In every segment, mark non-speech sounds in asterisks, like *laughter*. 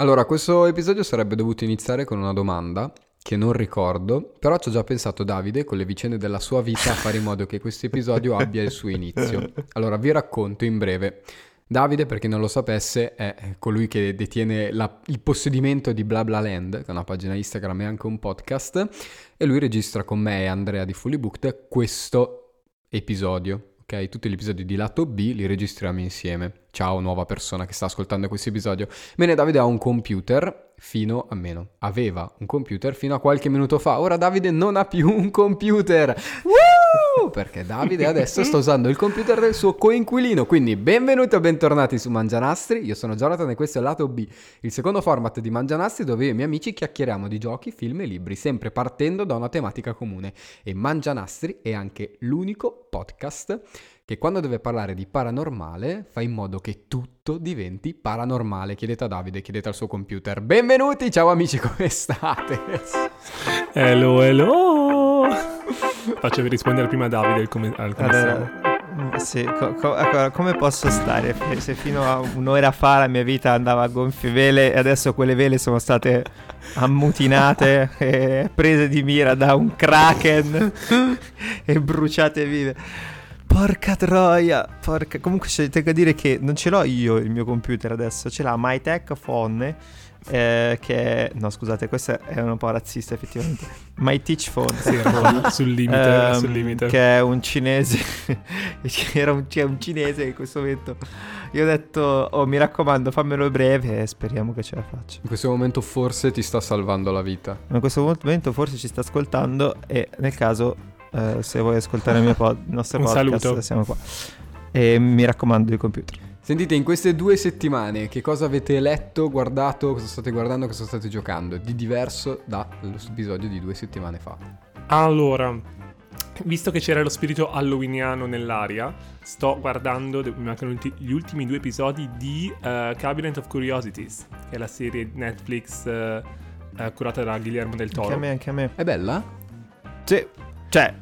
Allora, questo episodio sarebbe dovuto iniziare con una domanda che non ricordo, però ci ha già pensato Davide con le vicende della sua vita a fare in modo che questo episodio abbia il suo inizio. Allora, vi racconto in breve. Davide, per chi non lo sapesse, è colui che detiene la, il possedimento di BlaBlaLand, che è una pagina Instagram e anche un podcast, e lui registra con me e Andrea di Fully Booked questo episodio ok? Tutti gli episodi di lato B li registriamo insieme. Ciao nuova persona che sta ascoltando questo episodio. Bene, Davide ha un computer fino a meno. Aveva un computer fino a qualche minuto fa. Ora Davide non ha più un computer. Woo! Perché Davide adesso sta usando il computer del suo coinquilino. Quindi benvenuti o bentornati su Mangianastri. Io sono Jonathan e questo è Lato B, il secondo format di Mangianastri dove io e i miei amici chiacchieriamo di giochi, film e libri, sempre partendo da una tematica comune. E Mangianastri è anche l'unico podcast che quando deve parlare di paranormale fa in modo che tutto diventi paranormale. Chiedete a Davide, chiedete al suo computer. Benvenuti, ciao amici, come state? Hello, hello! Faccio rispondere prima a Davide al come, al come allora, sì, co- co- ecco, come posso stare? Se fino a un'ora fa la mia vita andava a gonfie vele e adesso quelle vele sono state ammutinate *laughs* e prese di mira da un kraken *laughs* e bruciate vive. Porca troia, porca... Comunque tengo a dire che non ce l'ho io il mio computer adesso, ce l'ha MyTech Phone, eh, che è... No, scusate, questo è un po' razzista effettivamente. My Teach Phone. Sì, sul limite, um, sul limite. Che è un cinese, *laughs* era un, c'è un cinese in questo momento. Io ho detto, oh mi raccomando, fammelo breve e speriamo che ce la faccia. In questo momento forse ti sta salvando la vita. In questo momento forse ci sta ascoltando e nel caso eh, se vuoi ascoltare il, mio *laughs* pod- il nostro Un podcast, saluto. siamo qua. E mi raccomando il computer. Sentite, in queste due settimane che cosa avete letto, guardato, cosa state guardando, cosa state giocando di diverso dall'episodio di due settimane fa? Allora, visto che c'era lo spirito halloweeniano nell'aria, sto guardando, mi mancano gli ultimi due episodi di uh, Cabinet of Curiosities, che è la serie Netflix uh, uh, curata da Guillermo del Toro. Anche a me, anche a me. È bella? Sì. Cioè,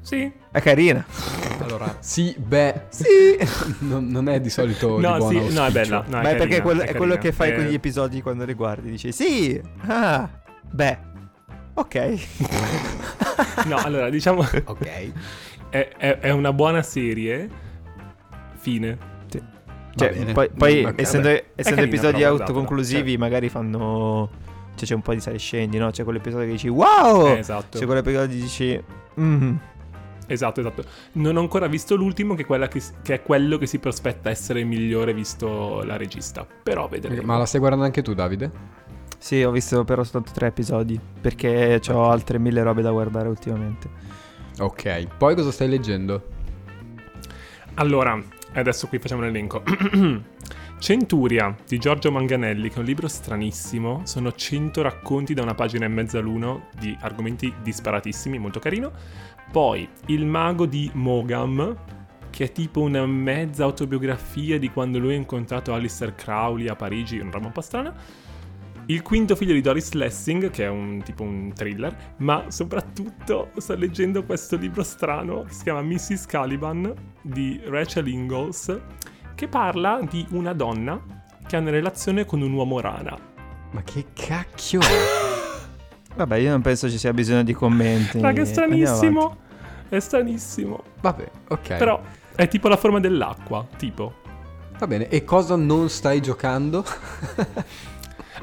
sì. È carina. Allora, sì, beh, sì. *laughs* non, non, è di solito no, di buon sì, auspicio. no, è bella. No, è, è perché carina, quello, è, è, quello che fai è... con gli episodi quando li guardi. Dici, sì, ah, beh, ok. *laughs* no, allora, diciamo... *laughs* ok. È, è, è, una buona serie. Fine. Sì. Cioè, poi, poi okay, essendo, essendo carina, episodi autoconclusivi, cioè. magari fanno... Cioè, c'è un po' di sali e scendi, no? C'è quell'episodio che dici, wow! Eh, esatto. C'è quell'episodio che dici, mm. Esatto, esatto. Non ho ancora visto l'ultimo, che è, che, che è, quello che si prospetta essere il migliore visto la regista. Però vedremo. Ma la stai guardando anche tu, Davide? Sì, ho visto però soltanto tre episodi. Perché ho okay. altre mille robe da guardare ultimamente. Ok, poi cosa stai leggendo? Allora, adesso qui facciamo l'elenco. *clears throat* Centuria di Giorgio Manganelli, che è un libro stranissimo. Sono 100 racconti da una pagina e mezza l'uno di argomenti disparatissimi, molto carino. Poi Il mago di Mogam, che è tipo una mezza autobiografia di quando lui ha incontrato Alistair Crowley a Parigi, una roba un po' strana. Il quinto figlio di Doris Lessing, che è un tipo un thriller, ma soprattutto sto leggendo questo libro strano che si chiama Mrs. Caliban di Rachel Ingalls, che parla di una donna che ha una relazione con un uomo rana. Ma che cacchio? *laughs* Vabbè, io non penso ci sia bisogno di commenti. Ma che stranissimo. È stranissimo. Vabbè, ok. Però è tipo la forma dell'acqua, tipo. Va bene, e cosa non stai giocando? *laughs*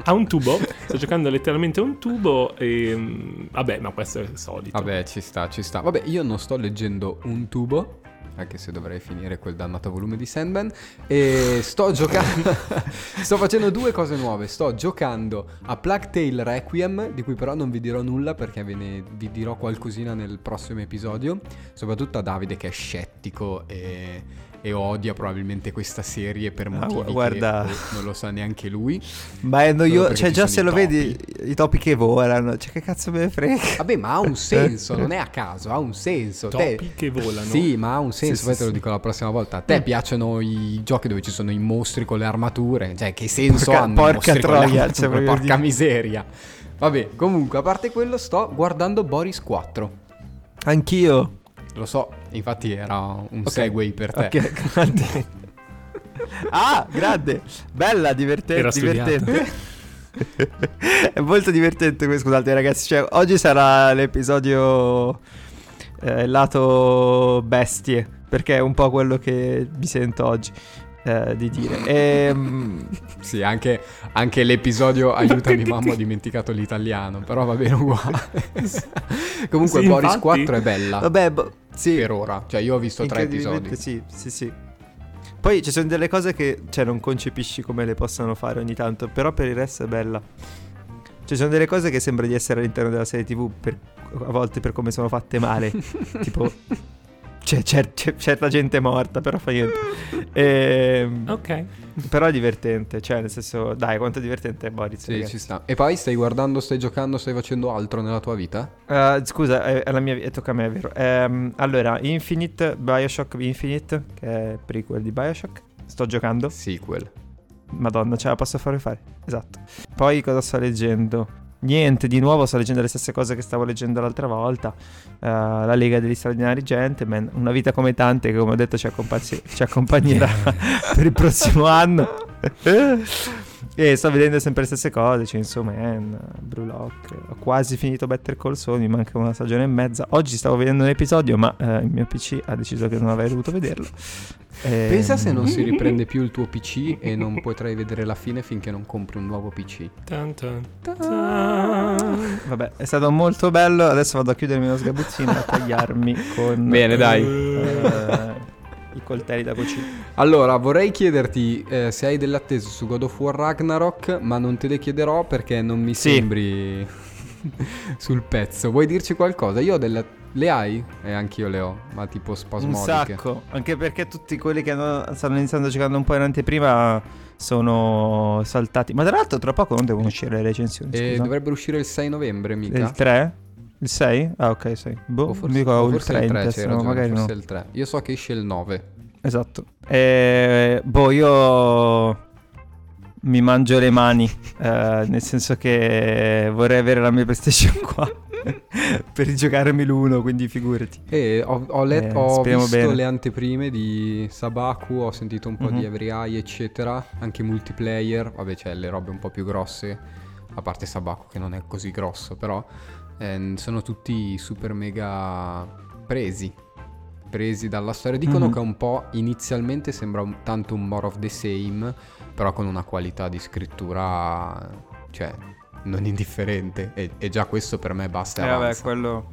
Ha un tubo, sto giocando letteralmente a un tubo e... Vabbè, ma questo è il solito. Vabbè, ci sta, ci sta. Vabbè, io non sto leggendo un tubo, anche se dovrei finire quel dannato volume di Sandman. E sto *laughs* giocando. *laughs* sto facendo due cose nuove. Sto giocando a Plague Tale Requiem, di cui però non vi dirò nulla perché ve ne vi dirò qualcosina nel prossimo episodio. Soprattutto a Davide che è scettico e e odia probabilmente questa serie per motivi ah, guarda. che non lo sa neanche lui. Ma è noioso, cioè già se lo topi. vedi i topi che volano, cioè che cazzo me ne frega. Vabbè, ma ha un senso, *laughs* non è a caso, ha un senso. Topi te... che volano. Sì, ma ha un senso, sì, poi sì, te lo dico la prossima volta. A te mm. piacciono i giochi dove ci sono i mostri con le armature? Cioè, che senso porca, hanno porca troia, cioè, porca dire. miseria. Vabbè, comunque, a parte quello sto guardando Boris 4. Anch'io. Lo so, infatti era un okay. segue per te. Ok, *laughs* ah, grande. Bella, divertente. Divertente. *laughs* È molto divertente questo, scusate ragazzi. Cioè, oggi sarà l'episodio eh, lato bestie, perché è un po' quello che mi sento oggi. Eh, di dire Ehm, *laughs* Sì, anche, anche l'episodio *laughs* Aiutami mamma ho dimenticato l'italiano, però va bene uguale. *laughs* Comunque Sì, Boris infatti. 4 è bella vabbè bo- sì per ora, cioè io ho visto tre episodi. Sì, sì, sì. Poi ci sono delle cose che cioè, non concepisci come le possano fare ogni tanto, però per il resto è bella. Ci sono delle cose che sembra di essere all'interno della serie TV per- a volte per come sono fatte male. tipo, c'è, cer- c'è certa gente morta, però fa niente. Ehm, Ok. Però è divertente, cioè nel senso, dai, quanto è divertente è Boris. Sì, ragazzi. ci sta. E poi stai guardando, stai giocando, stai facendo altro nella tua vita? Uh, scusa, è, è la mia vi- tocca a me, è vero. Ehm, allora, Infinite, Bioshock Infinite, che è prequel di Bioshock. Sto giocando. Sequel. Madonna, ce la posso fare fare. Esatto. Poi cosa sto leggendo? Niente, di nuovo sto leggendo le stesse cose che stavo leggendo l'altra volta. Uh, la Lega degli Straordinari Gentleman. Una vita come tante che, come ho detto, ci, accompagni- ci accompagnerà *laughs* per il prossimo anno. *laughs* e sto vedendo sempre le stesse cose. Chainsaw Man, Blue Lock. Ho quasi finito Better Call Saul. Mi manca una stagione e mezza. Oggi stavo vedendo un episodio, ma eh, il mio PC ha deciso che non avrei dovuto vederlo. Ehm, Pensa se non si *laughs* riprende più il tuo PC e non potrai vedere la fine finché non compri un nuovo PC. Tan tan tan. Vabbè, è stato molto bello. Adesso vado a chiudermi lo sgabuzzino e a tagliarmi con Bene, dai. eh, i coltelli da cucina. Allora, vorrei chiederti eh, se hai dell'atteso su God of War Ragnarok, ma non te le chiederò perché non mi Sì. sembri *laughs* sul pezzo. Vuoi dirci qualcosa? Io ho delle... Le hai? E anch'io le ho, ma tipo Un spasmodiche. sacco. Anche perché tutti quelli che hanno- stanno iniziando a giocare un po' in anteprima sono saltati. Ma tra l'altro, tra poco non devono uscire le recensioni. E scusa. dovrebbero uscire il 6 novembre, mica. Il 3? Il 6? Ah, ok, 6. Boh, O forse, mi ricordo o il forse 3 il in 3, testa, c'hai no, ragione, magari forse no. il 3. Io so che esce il 9. Esatto. Eh, boh, io mi mangio le mani, eh, nel senso che vorrei avere la mia PlayStation *laughs* qua *laughs* per giocarmi l'uno, quindi figurati. E ho, ho let- Eh, ho visto bene. le anteprime di Sabaku, ho sentito un po' di Mhm. Every Eye, eccetera. Anche multiplayer, vabbè, c'è le robe un po' più grosse. A parte Sabaku, che non è così grosso, però ehm, sono tutti super mega presi. Presi dalla storia. Dicono Mhm. che un po' inizialmente sembra un- tanto un more of the same, però con una qualità di scrittura, cioè, non indifferente. E, e già questo per me basta. e Eh, vabbè, quello,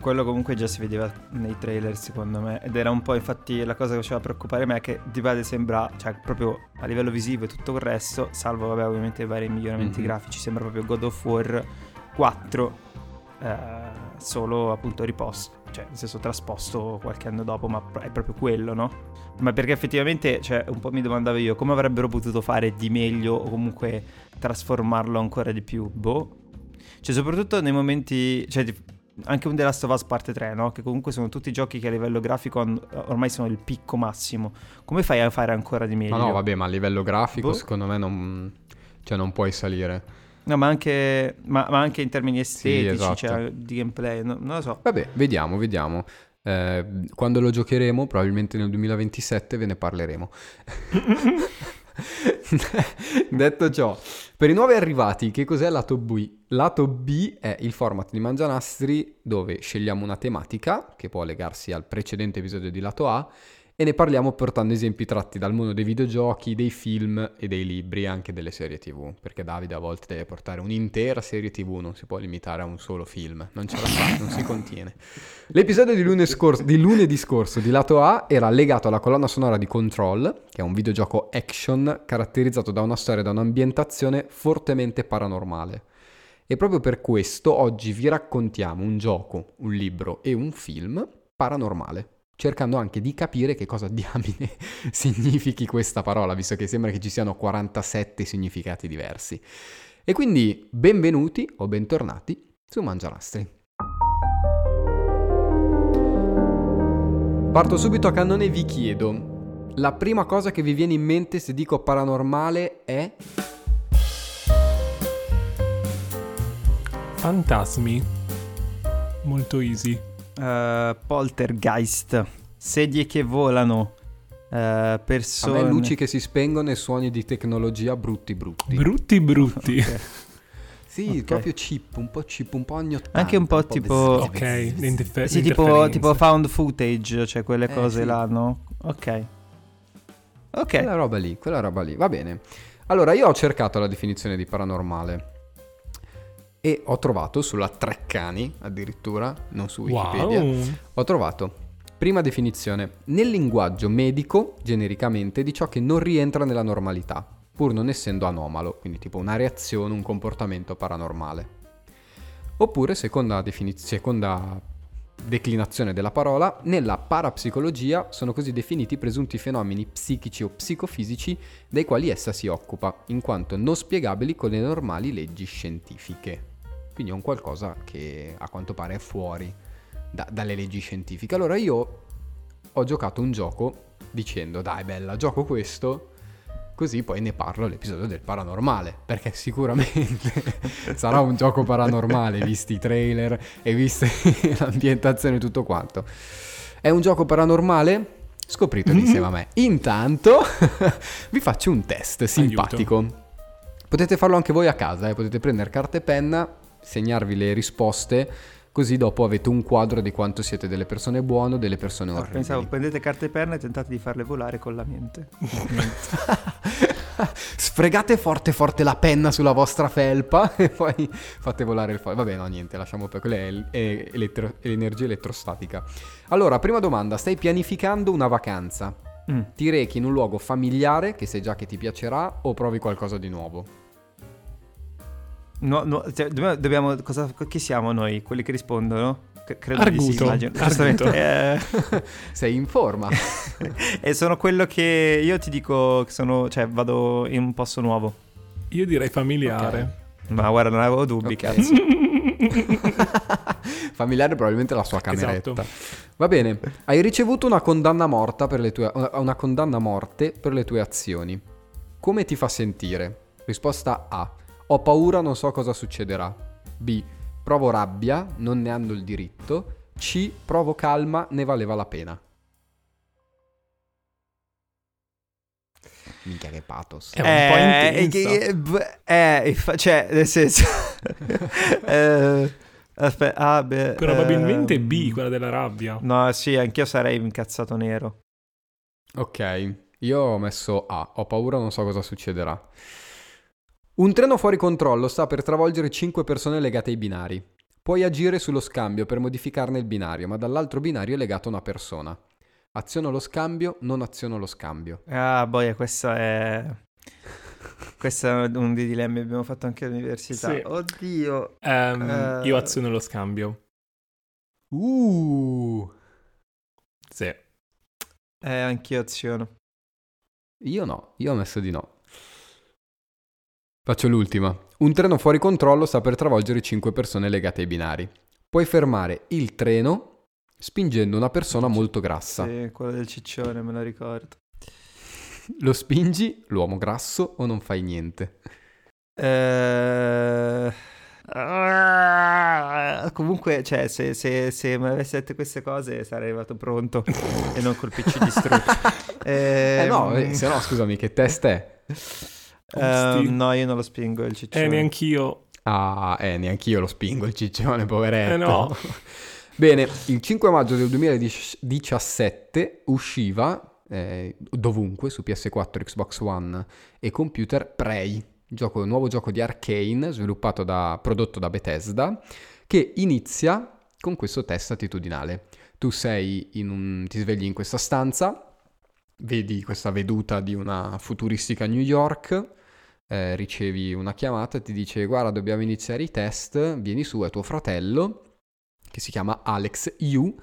quello comunque già si vedeva nei trailer secondo me ed era un po' infatti la cosa che faceva preoccupare me è che di base sembra, cioè proprio a livello visivo e tutto il resto, salvo vabbè ovviamente i vari miglioramenti Mhm. grafici, sembra proprio God of War 4 eh, solo appunto riposto, cioè nel senso trasposto qualche anno dopo, ma è proprio quello, no? Ma perché effettivamente, cioè, un po' mi domandavo io come avrebbero potuto fare di meglio o comunque trasformarlo ancora di più? Boh. Cioè, soprattutto nei momenti, cioè, di- anche un The Last of Us parte 3, no? Che comunque sono tutti giochi che a livello grafico hanno- ormai sono il picco massimo. Come fai a fare ancora di meglio? Ma no, vabbè, ma a livello grafico Boh. secondo me non... Cioè non puoi salire. No, ma anche, ma, ma anche in termini estetici, esatto. cioè, di gameplay, no- non lo so. Vabbè, vediamo, vediamo. Eh, quando lo giocheremo, probabilmente nel 2027, ve ne parleremo. *laughs* Detto ciò, per i nuovi arrivati, che cos'è lato B? Lato B è il format di Mangianastri dove scegliamo una tematica che può legarsi al precedente episodio di lato A e ne parliamo portando esempi tratti dal mondo dei videogiochi, dei film e dei libri, anche delle serie TV, perché Davide a volte deve portare un'intera serie TV, non si può limitare a un solo film, non ce la fa, non si contiene. L'episodio di lunedì, scorso, di lunedì scorso di lato A era legato alla colonna sonora di Control, che è un videogioco action caratterizzato da una storia e da un'ambientazione fortemente paranormale. E proprio per questo oggi vi raccontiamo un gioco, un libro e un film paranormale, cercando anche di capire che cosa *laughs* diamine significhi questa parola, visto che sembra che ci siano 47 significati diversi. E quindi benvenuti o bentornati su Mangialastri. Parto subito a cannone e vi chiedo, la prima cosa che vi viene in mente se dico paranormale è... Fantasmi. Molto easy. Eh, poltergeist, sedie che volano, eh, persone... A me luci che si spengono e suoni di tecnologia brutti brutti. Brutti brutti. Ok. *laughs* sì, ok. proprio chip, un po' chip, un po' 80. Anche un po' tipo- ok, l'interfe- Sì, tipo, tipo found footage, cioè quelle Eh, cose sì. là, no? Ok. Ok. Quella roba lì, quella roba lì, va bene. Allora, io ho cercato la definizione di paranormale e ho trovato sulla Treccani, addirittura, non su Wikipedia, Wow. ho trovato, prima definizione, nel linguaggio medico, genericamente, di ciò che non rientra nella normalità, pur non essendo anomalo, quindi tipo una reazione, un comportamento paranormale. Oppure, seconda, defini- seconda declinazione della parola, nella parapsicologia sono così definiti i presunti fenomeni psichici o psicofisici dei quali essa si occupa, in quanto non spiegabili con le normali leggi scientifiche. Quindi è un qualcosa che a quanto pare è fuori da- dalle leggi scientifiche. Allora io ho giocato un gioco dicendo dai bella, gioco questo, così poi ne parlo all'episodio del paranormale, perché sicuramente *laughs* sarà un gioco paranormale, visti i trailer e viste *laughs* l'ambientazione e tutto quanto. È un gioco paranormale? Scopritelo insieme a me. Intanto *laughs* vi faccio un test simpatico. Potete farlo anche voi a casa, eh. potete prendere carta e penna, segnarvi le risposte, così dopo avete un quadro di quanto siete delle persone buone o delle persone orribili. pensavo, *laughs* prendete carta e penna e tentate di farle volare con la mente. *laughs* Sfregate forte forte la penna sulla vostra felpa *laughs* e poi fate volare il foglio. Vabbè, no, niente, lasciamo per quella è, è elettro- è energia elettrostatica. Allora, prima domanda, stai pianificando una vacanza? Mm. Ti rechi in un luogo familiare che sai già che ti piacerà o provi qualcosa di nuovo? No, no, cioè, dobbiamo, dobbiamo- cosa, chi siamo noi? Quelli che rispondono? C- credo di sì, Arguto, immagino. arguto. *laughs* Eh, Sei in forma? *laughs* e sono quello che io ti dico che sono, cioè vado in un posto nuovo. Io direi familiare. Ma guarda, non avevo dubbi, Ok. cazzo. *laughs* familiare probabilmente la sua cameretta. Esatto. Va bene, hai ricevuto una condanna morta per le tue una- una condanna a morte per le tue azioni. Come ti fa sentire? Risposta A. Ho paura, non so cosa succederà. B. Provo rabbia, non ne hanno il diritto. C. Provo calma, ne valeva la pena. Minchia che pathos. È un po' Eh, intensa. che- b- eh, infa- cioè, nel senso... *laughs* eh, aspetta, ah, beh, Probabilmente ehm, B, quella della rabbia. No, sì, anch'io sarei incazzato nero. Ok, io ho messo A, ho paura, non so cosa succederà. Un treno fuori controllo sta per travolgere 5 persone legate ai binari. Puoi agire sullo scambio per modificarne il binario, ma dall'altro binario è legata una persona. Aziono lo scambio, non aziono lo scambio. Ah, boia, questo è... Questo è uno dei dilemmi che abbiamo fatto anche all'università. Sì. Oddio. Ehm, Eh. Io aziono lo scambio. Uh, Sì. Eh, anch'io aziono. io no, io ho messo di no. Faccio l'ultima. Un treno fuori controllo sta per travolgere 5 persone legate ai binari. Puoi fermare il treno spingendo una persona molto grassa. Sì, quello del ciccione, me lo ricordo. Lo spingi, l'uomo grasso, o non fai niente? Eh... ah, Comunque, cioè, se, se, se mi avessi detto queste cose sarei arrivato pronto e non col PC distrutto. *laughs* Eh no, Ehm, eh, se no, scusami, che test è? *laughs* Sti- no, io non lo spingo il ciccione. Eh, neanch'io. Ah, eh, neanch'io lo spingo il ciccione, poveretto. Eh no. *laughs* Bene, il 5 maggio del 2017 usciva eh, dovunque su PS4, Xbox One e computer Prey, gioco, nuovo gioco di Arcane sviluppato da, prodotto da Bethesda, che inizia con questo test attitudinale. Tu sei in un, ti svegli in questa stanza, vedi questa veduta di una futuristica New York, eh, ricevi una chiamata e ti dice guarda dobbiamo iniziare i test, vieni su, è tuo fratello che si chiama Alex Yu,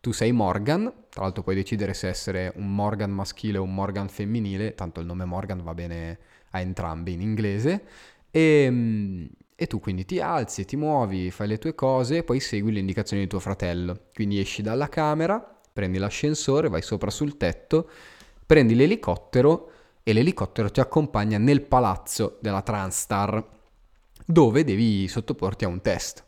tu sei Morgan, tra l'altro puoi decidere se essere un Morgan maschile o un Morgan femminile, tanto il nome Morgan va bene a entrambi in inglese, e, mm, e tu quindi ti alzi, ti muovi, fai le tue cose e poi segui le indicazioni di tuo fratello. Quindi esci dalla camera, prendi l'ascensore, vai sopra sul tetto, prendi l'elicottero e l'elicottero ti accompagna nel palazzo della Transtar, dove devi sottoporti a un test.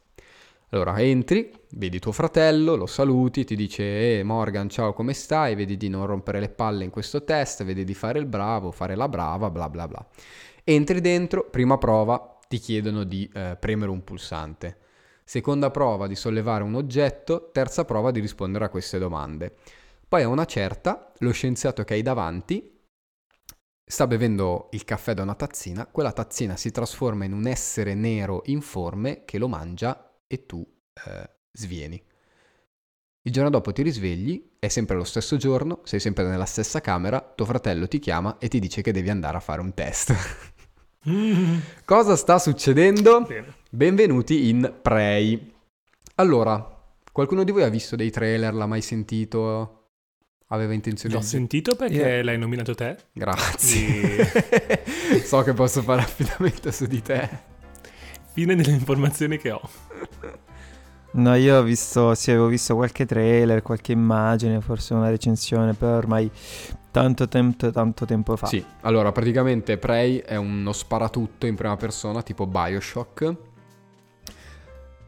Allora entri, vedi tuo fratello, lo saluti, ti dice eh, Morgan ciao come stai, vedi di non rompere le palle in questo test, vedi di fare il bravo, fare la brava, bla bla bla. Entri dentro, prima prova, ti chiedono di eh, premere un pulsante. Seconda prova di sollevare un oggetto, terza prova di rispondere a queste domande. Poi a una certa, lo scienziato che hai davanti sta bevendo il caffè da una tazzina, quella tazzina si trasforma in un essere nero informe che lo mangia e tu eh, svieni. Il giorno dopo ti risvegli, è sempre lo stesso giorno, sei sempre nella stessa camera, tuo fratello ti chiama e ti dice che devi andare a fare un test. *laughs* Cosa sta succedendo? Bene. Benvenuti in Prey. Allora, qualcuno di voi ha visto dei trailer, l'ha mai sentito? Aveva intenzione L'ho di... sentito perché Io- l'hai nominato te. Grazie. *laughs* so che posso fare affidamento su di te. Fine delle informazioni che ho. No, io ho visto, sì, avevo visto qualche trailer, qualche immagine, forse una recensione, però ormai tanto tempo, tanto tempo fa. Sì, allora praticamente Prey è uno sparatutto in prima persona tipo Bioshock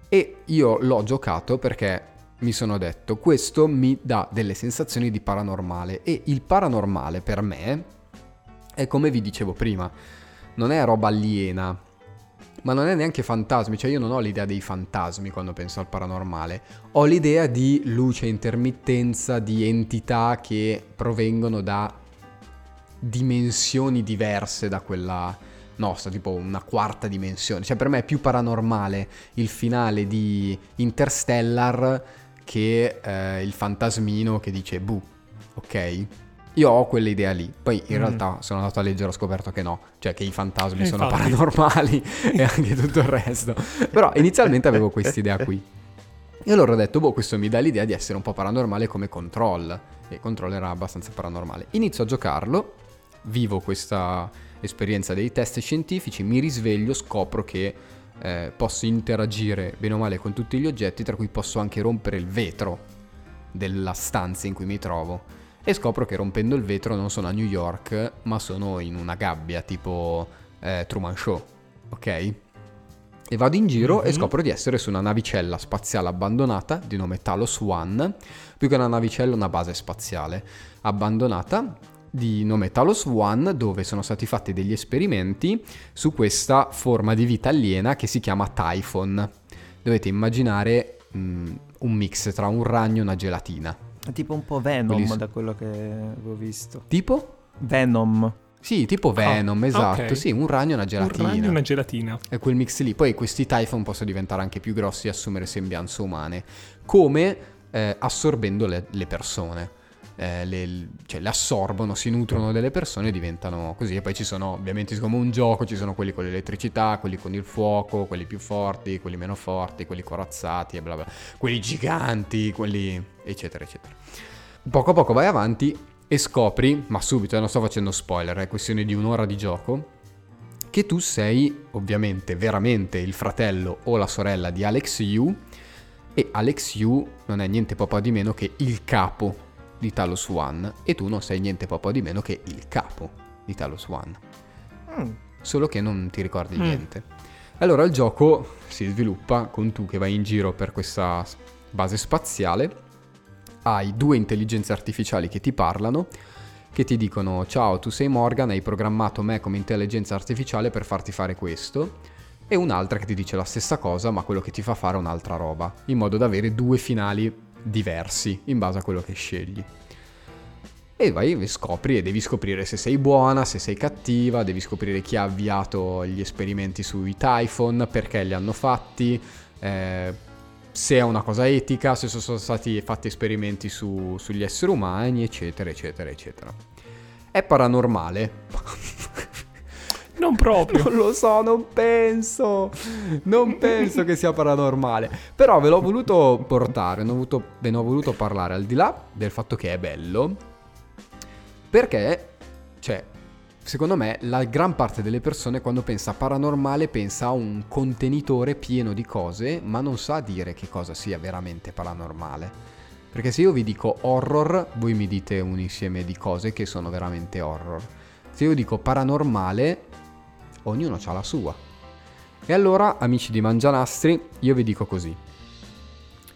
e io l'ho giocato perché mi sono detto questo mi dà delle sensazioni di paranormale e il paranormale per me è come vi dicevo prima, non è roba aliena, ma non è neanche fantasmi, cioè io non ho l'idea dei fantasmi quando penso al paranormale, ho l'idea di luce, intermittenza, di entità che provengono da dimensioni diverse da quella nostra, tipo una quarta dimensione. Cioè per me è più paranormale il finale di Interstellar che eh, il fantasmino che dice bu, ok? Io ho quell'idea lì, poi in Mm. realtà sono andato a leggere e ho scoperto che no, cioè che i fantasmi Eh, sono infatti. paranormali *laughs* e anche tutto il resto. Però inizialmente avevo quest'idea qui. E allora ho detto, boh, questo mi dà l'idea di essere un po' paranormale come Control. E Control era abbastanza paranormale. Inizio a giocarlo, vivo questa esperienza dei test scientifici, mi risveglio, scopro che eh, posso interagire bene o male con tutti gli oggetti, tra cui posso anche rompere il vetro della stanza in cui mi trovo. E scopro che rompendo il vetro non sono a New York, ma sono in una gabbia tipo eh, Truman Show, ok? E vado in giro e Mhm. scopro di essere su una navicella spaziale abbandonata di nome Talos One, più che una navicella una base spaziale abbandonata di nome Talos One dove sono stati fatti degli esperimenti su questa forma di vita aliena che si chiama Typhon. Dovete immaginare mm, un mix tra un ragno e una gelatina. È tipo un po' Venom Quelli da quello che avevo visto. Tipo? Venom. Sì, tipo Venom, Ah, esatto. ok. Sì, un ragno e una gelatina. Un ragno e una gelatina. È quel mix lì. Poi questi Typhon possono diventare anche più grossi e assumere sembianze umane. Come eh, assorbendo le, le persone. Eh, le, cioè le assorbono, si nutrono delle persone e diventano così. E poi ci sono, ovviamente, come un gioco, ci sono quelli con l'elettricità, quelli con il fuoco, quelli più forti, quelli meno forti, quelli corazzati e bla bla. Quelli giganti, quelli eccetera, eccetera. Poco a poco vai avanti e scopri, ma subito, eh, non sto facendo spoiler, è questione di un'ora di gioco, che tu sei ovviamente veramente il fratello o la sorella di Alex Yu e Alex Yu non è niente po' di meno che il capo di Talos One e tu non sei niente po' di meno che il capo di Talos One, Mm. solo che non ti ricordi Mm. niente. Allora il gioco si sviluppa con tu che vai in giro per questa base spaziale, hai due intelligenze artificiali che ti parlano, che ti dicono ciao tu sei Morgan, hai programmato me come intelligenza artificiale per farti fare questo, e un'altra che ti dice la stessa cosa ma quello che ti fa fare è un'altra roba, in modo da avere due finali diversi in base a quello che scegli. E vai e scopri e devi scoprire se sei buona, se sei cattiva, devi scoprire chi ha avviato gli esperimenti sui Typhon, perché li hanno fatti, eh, se è una cosa etica, se sono stati fatti esperimenti su- sugli esseri umani, eccetera, eccetera, eccetera. È paranormale. *laughs* Non proprio. Non lo so, non penso. Non penso che sia paranormale. Però ve l'ho voluto portare, ne ho voluto- ve ne ho voluto parlare al di là del fatto che è bello. Perché, cioè, secondo me la gran parte delle persone quando pensa paranormale pensa a un contenitore pieno di cose, ma non sa dire che cosa sia veramente paranormale. Perché se io vi dico horror, voi mi dite un insieme di cose che sono veramente horror. Se io dico paranormale, ognuno ha la sua. E allora, amici di Mangianastri, io vi dico così.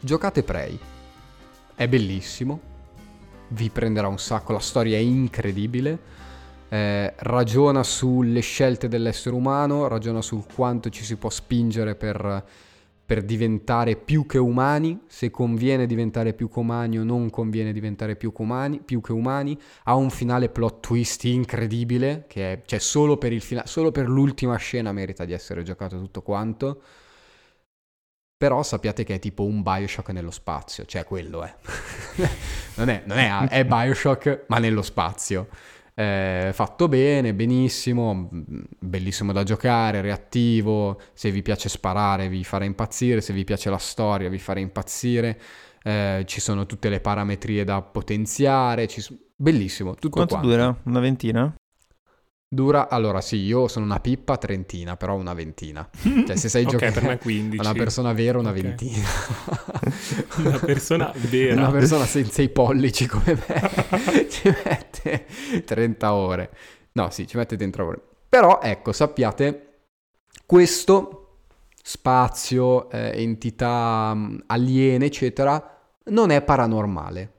Giocate Prey. È bellissimo. Vi prenderà un sacco. La storia è incredibile. Eh, ragiona sulle scelte dell'essere umano, ragiona sul quanto ci si può spingere per, per diventare più che umani, se conviene diventare più che umani o non conviene diventare più che umani, più che umani. ha un finale plot twist incredibile, che è, cioè solo per, il fina- solo per l'ultima scena merita di essere giocato tutto quanto. Però sappiate che è tipo un Bioshock nello spazio, cioè quello è. *laughs* non è, non è, è Bioshock, ma nello spazio. Eh, fatto bene, benissimo, bellissimo da giocare, reattivo, se vi piace sparare vi farà impazzire, se vi piace la storia vi farà impazzire, eh, ci sono tutte le parametrie da potenziare, ci... bellissimo, tutto Quanto quanto. dura? Una ventina? Dura, allora sì, io sono una pippa trentina, però una ventina. *laughs* Cioè se sei Ok, giocato per me 15. una persona vera, una Ok. ventina. *laughs* Una persona vera. Una persona senza i pollici come me *laughs* ci mette 30 ore. No, sì, ci mette 30 ore. Però ecco, sappiate, questo spazio, eh, entità mh, aliene, eccetera, non è paranormale.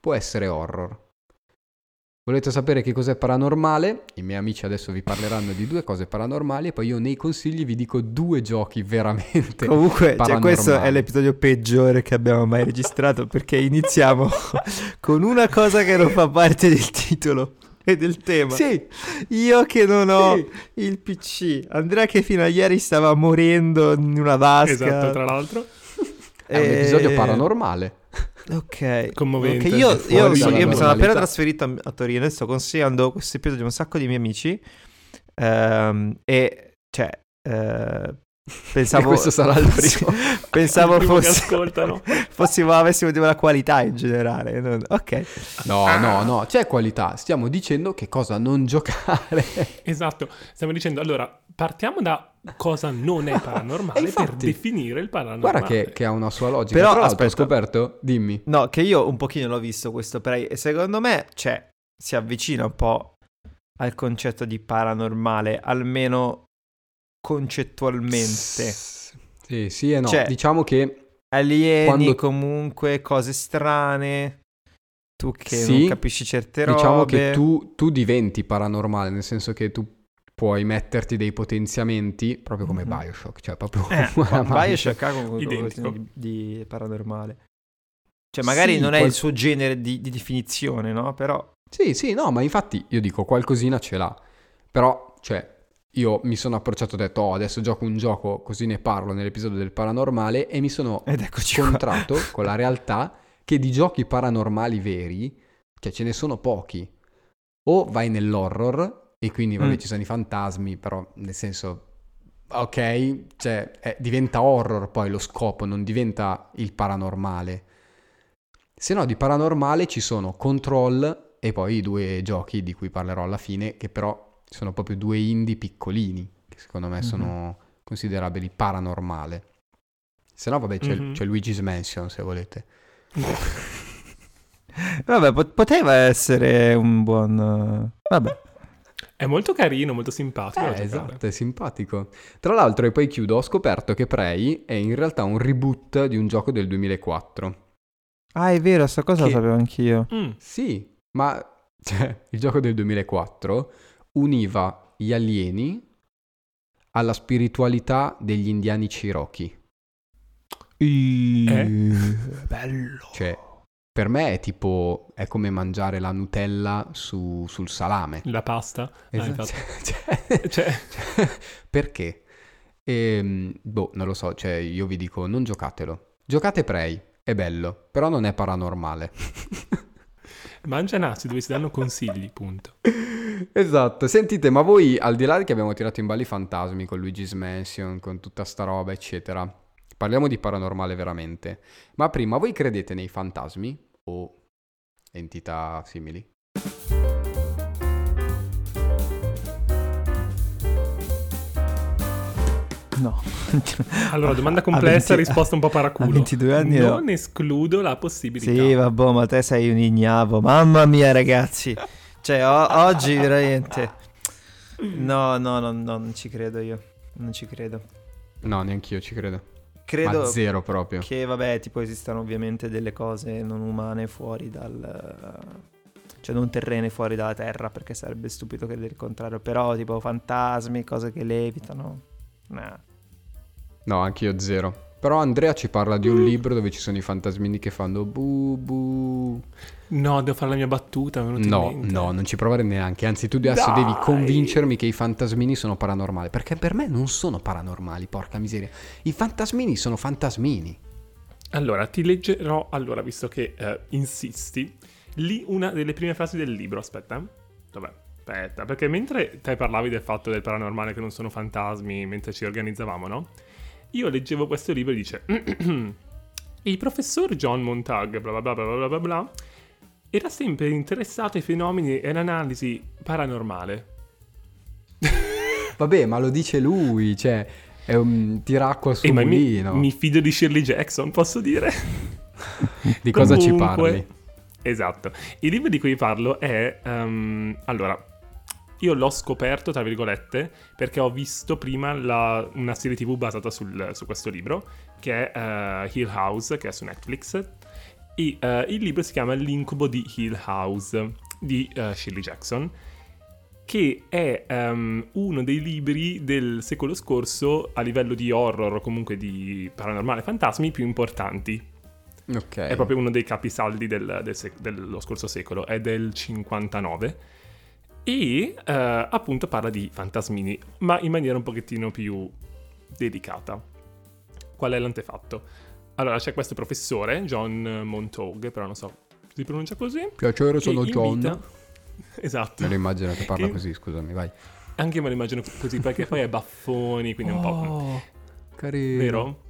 Può essere horror. Volete sapere che cos'è paranormale? I miei amici adesso vi parleranno di due cose paranormali e poi io nei consigli vi dico due giochi veramente Comunque, cioè, questo è l'episodio peggiore che abbiamo mai registrato perché iniziamo *laughs* con una cosa che non fa parte del titolo e del tema. Sì, Io che non ho sì. il PC, Andrea che fino a ieri stava morendo in una vasca. Esatto, tra l'altro. *laughs* È un E- episodio paranormale. Ok. Commovente. Ok, Io, io- dalla io mi sono appena trasferito a, a Torino e sto consigliando questo episodio a un sacco di miei amici. Ehm, e cioè, eh, pensavo. *laughs* E questo sarà il primo. *laughs* pensavo Il primo che fosse, ascoltano. *laughs* fossimo, avessimo una qualità in generale. non- Ok. No, Ah. no, no, c'è qualità. Stiamo dicendo che cosa non giocare. Esatto, stiamo dicendo, allora, partiamo da cosa non è *laughs* paranormale infatti, per definire il paranormale. Guarda che, che ha una sua logica. Però, ho aspetta. scoperto, dimmi. No, che io un pochino l'ho visto questo Prey e secondo me, cioè, si avvicina un po' al concetto di paranormale, almeno concettualmente. Sì, sì e no. Cioè, diciamo che Alieni, Quando- comunque, cose strane. Tu che Sì, non capisci certe robe. diciamo che tu, tu diventi paranormale, nel senso che tu puoi metterti dei potenziamenti proprio come Mhm. Bioshock, cioè proprio Eh. *laughs* Bioshock ha qualcosa di, di paranormale. Cioè, magari Sì, non è qual- il suo genere di, di definizione, no? Però... Sì, sì, no, ma infatti io dico qualcosina ce l'ha. Però, cioè, io mi sono approcciato e ho detto, oh, adesso gioco un gioco, così ne parlo nell'episodio del paranormale e mi sono *laughs* scontrato *laughs* con la realtà che di giochi paranormali veri, cioè ce ne sono pochi. O vai nell'horror e quindi vabbè Mm. ci sono i fantasmi, però nel senso ok, cioè eh, diventa horror poi lo scopo, non diventa il paranormale. Se no di paranormale ci sono Control e poi i due giochi di cui parlerò alla fine, che però sono proprio due indie piccolini, che secondo me Mhm. sono considerabili paranormale. Se no, vabbè, c'è, Mhm. c'è Luigi's Mansion, se volete. *laughs* Vabbè, pot- poteva essere un buon... Vabbè. È molto carino, molto simpatico. Eh, esatto, è simpatico. Tra l'altro, e poi chiudo, ho scoperto che Prey è in realtà un reboot di un gioco del 2004. Ah, è vero, sta cosa Che- la sapevo anch'io. Mm, Sì, ma *laughs* cioè, il gioco del 2004 univa gli alieni alla spiritualità degli indiani Cherokee. Eh? Bello. Cioè, per me è tipo, è come mangiare la Nutella su- sul salame. la pasta. Ah, Esatto. infatti. *laughs* Cioè, Cioè, *laughs* cioè, perché? Ehm, boh, non lo so, cioè io vi dico non giocatelo. Giocate Prey, è bello, però non è paranormale. *laughs* mangia nasi dove si danno consigli, punto. esatto, sentite, ma voi al di là di che abbiamo tirato in balli i fantasmi con Luigi's Mansion, con tutta sta roba, eccetera, parliamo di paranormale veramente. Ma prima, voi credete nei fantasmi o entità simili? No. Allora, domanda *laughs* A complessa, 20 risposta un po' A paraculo. 22 anni no. Non escludo la possibilità. Sì, vabbè, ma te sei un ignavo. Mamma mia, ragazzi. Cioè, o- oggi veramente... No, no, no, no, non ci credo io. Non ci credo. No, neanch'io ci credo. Credo Ma zero proprio. che, vabbè, tipo esistano ovviamente delle cose non umane fuori dal... cioè non terrene fuori dalla Terra, perché sarebbe stupido credere il contrario. Però tipo fantasmi, cose che levitano... Nah. No, anch'io zero. Però Andrea ci parla di un libro dove ci sono i fantasmini che fanno bu bu. No, devo fare la mia battuta. No, no, non ci provare neanche. Anzi, tu adesso Dai! devi convincermi che i fantasmini sono paranormali. Perché per me non sono paranormali, porca miseria. I fantasmini sono fantasmini. Allora, ti leggerò, allora, visto che eh, insisti, lì una delle prime frasi del libro. Aspetta. Dov'è? Aspetta, perché mentre te parlavi del fatto del paranormale che non sono fantasmi, mentre ci organizzavamo, no? Io leggevo questo libro e dice... *clears throat* Il professor John Montag, bla bla bla bla bla bla era sempre interessato ai fenomeni e all'analisi paranormale. Vabbè, ma lo dice lui, cioè è un tiracqua sul E ma mi, mulino. mi fido di Shirley Jackson, posso dire? Di cosa ci Comunque- parli? Esatto. Il libro di cui parlo è... ehm, allora, io l'ho scoperto, tra virgolette, perché ho visto prima la- una serie tv basata sul- su questo libro, che è eh, Hill House, che è su Netflix. E eh, il libro si chiama L'incubo di Hill House, di eh, Shirley Jackson, che è ehm, uno dei libri del secolo scorso a livello di horror o comunque di paranormale fantasmi più importanti. Ok. È proprio uno dei capisaldi del- del sec- dello scorso secolo, è del 59 e eh, appunto parla di fantasmini, ma in maniera un pochettino più delicata. Qual è l'antefatto? Allora c'è questo professore, John Montague, però non so, si pronuncia così? Piacere, sono John. invita- *laughs* Esatto, Me lo immagino che parla Che- così, scusami, vai. anche me lo immagino così perché poi è baffoni, quindi un po'... Oh, carino. Vero?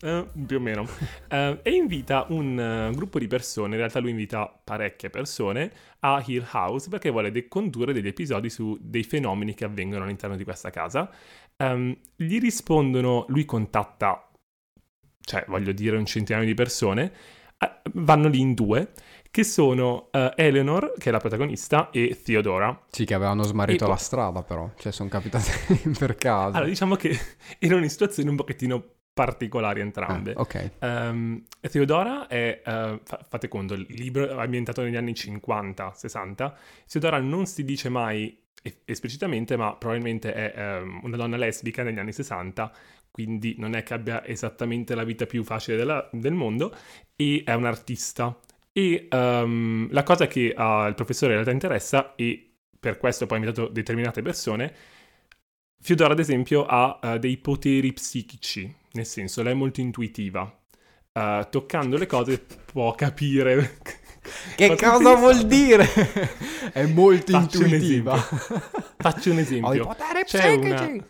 Eh, più o meno. Eh, e invita un eh, gruppo di persone, in realtà lui invita parecchie persone a Hill House perché vuole condurre degli episodi su dei fenomeni che avvengono all'interno di questa casa. Ehm, gli rispondono, lui contatta, cioè voglio dire un centinaio di persone, eh, vanno lì in due, che sono eh, Eleanor, che è la protagonista, e Theodora. Sì, che avevano smarrito E la strada, però. Cioè, sono capitati *laughs* per caso. Allora, diciamo che *laughs* erano in situazioni un pochettino particolari entrambe. Ah, ok. Um, Theodora è, eh, fa- fate conto, il libro è ambientato negli anni 50-60. Theodora non si dice mai esplicitamente, ma probabilmente è ehm, una donna lesbica negli anni 60, quindi non è che abbia esattamente la vita più facile della- del mondo, e è un'artista. E ehm, la cosa che al professore in realtà interessa, e per questo poi ha invitato determinate persone, Fiodora, ad esempio, ha eh, dei poteri psichici, nel senso, lei è molto intuitiva. Eh, toccando le cose può capire. *laughs* Che cosa vuol dire? *laughs* È molto Faccio un intuitiva. Faccio un *laughs* Ho i esempio. poteri C'è psichici. una-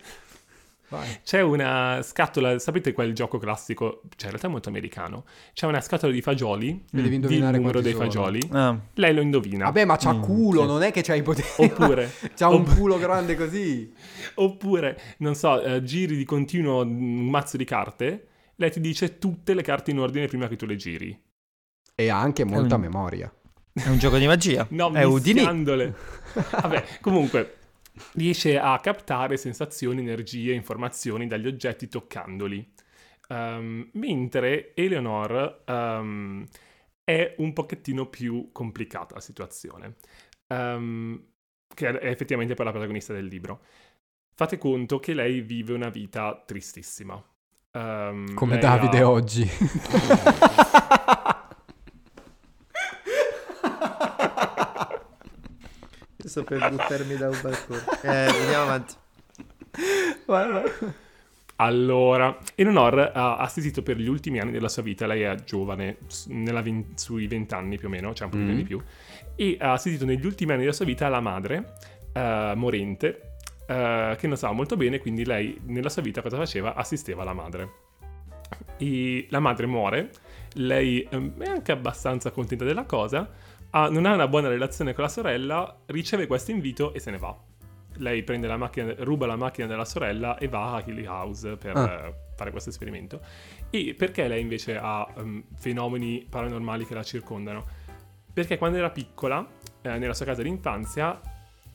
Vai. C'è una scatola, sapete quel gioco classico? Cioè, in realtà è molto americano. C'è una scatola di fagioli, Mi devi di indovinare numero quanti dei sono. fagioli. Ah, Lei lo indovina. Vabbè, ma c'ha Mm, culo, sì. non è che c'ha i poteri. Oppure, *laughs* c'ha un opp- culo grande così. *laughs* oppure, non so, eh, giri di continuo un mazzo di carte. Lei ti dice tutte le carte in ordine prima che tu le giri. E ha anche molta un- memoria. è un gioco di magia. No, è Udini. mischiandole. *laughs* Vabbè, comunque riesce a captare sensazioni, energie, informazioni dagli oggetti toccandoli. Ehm, mentre Eleanor ehm, è un pochettino più complicata la situazione. Ehm, che è effettivamente poi la protagonista del libro. Fate conto che lei vive una vita tristissima. Come Davide ha- oggi. *laughs* Sto per buttarmi da un balcone. Eh, andiamo avanti. vai, vai. Allora, Eleanor ha assistito per gli ultimi anni della sua vita, lei è giovane, s- nella ven- sui 20 anni più o meno, cioè un pochino Mm. di più, e ha assistito negli ultimi anni della sua vita la madre, eh, morente, eh, che non stava molto bene, quindi lei nella sua vita cosa faceva? Assisteva la madre. E la madre muore, lei ehm, è anche abbastanza contenta della cosa, ha- non ha una buona relazione con la sorella, riceve questo invito e se ne va. Lei prende la macchina, ruba la macchina della sorella e va a Hilly House per Ah. eh, fare questo esperimento. E perché lei invece ha ehm, fenomeni paranormali che la circondano? Perché quando era piccola, eh, nella sua casa d'infanzia,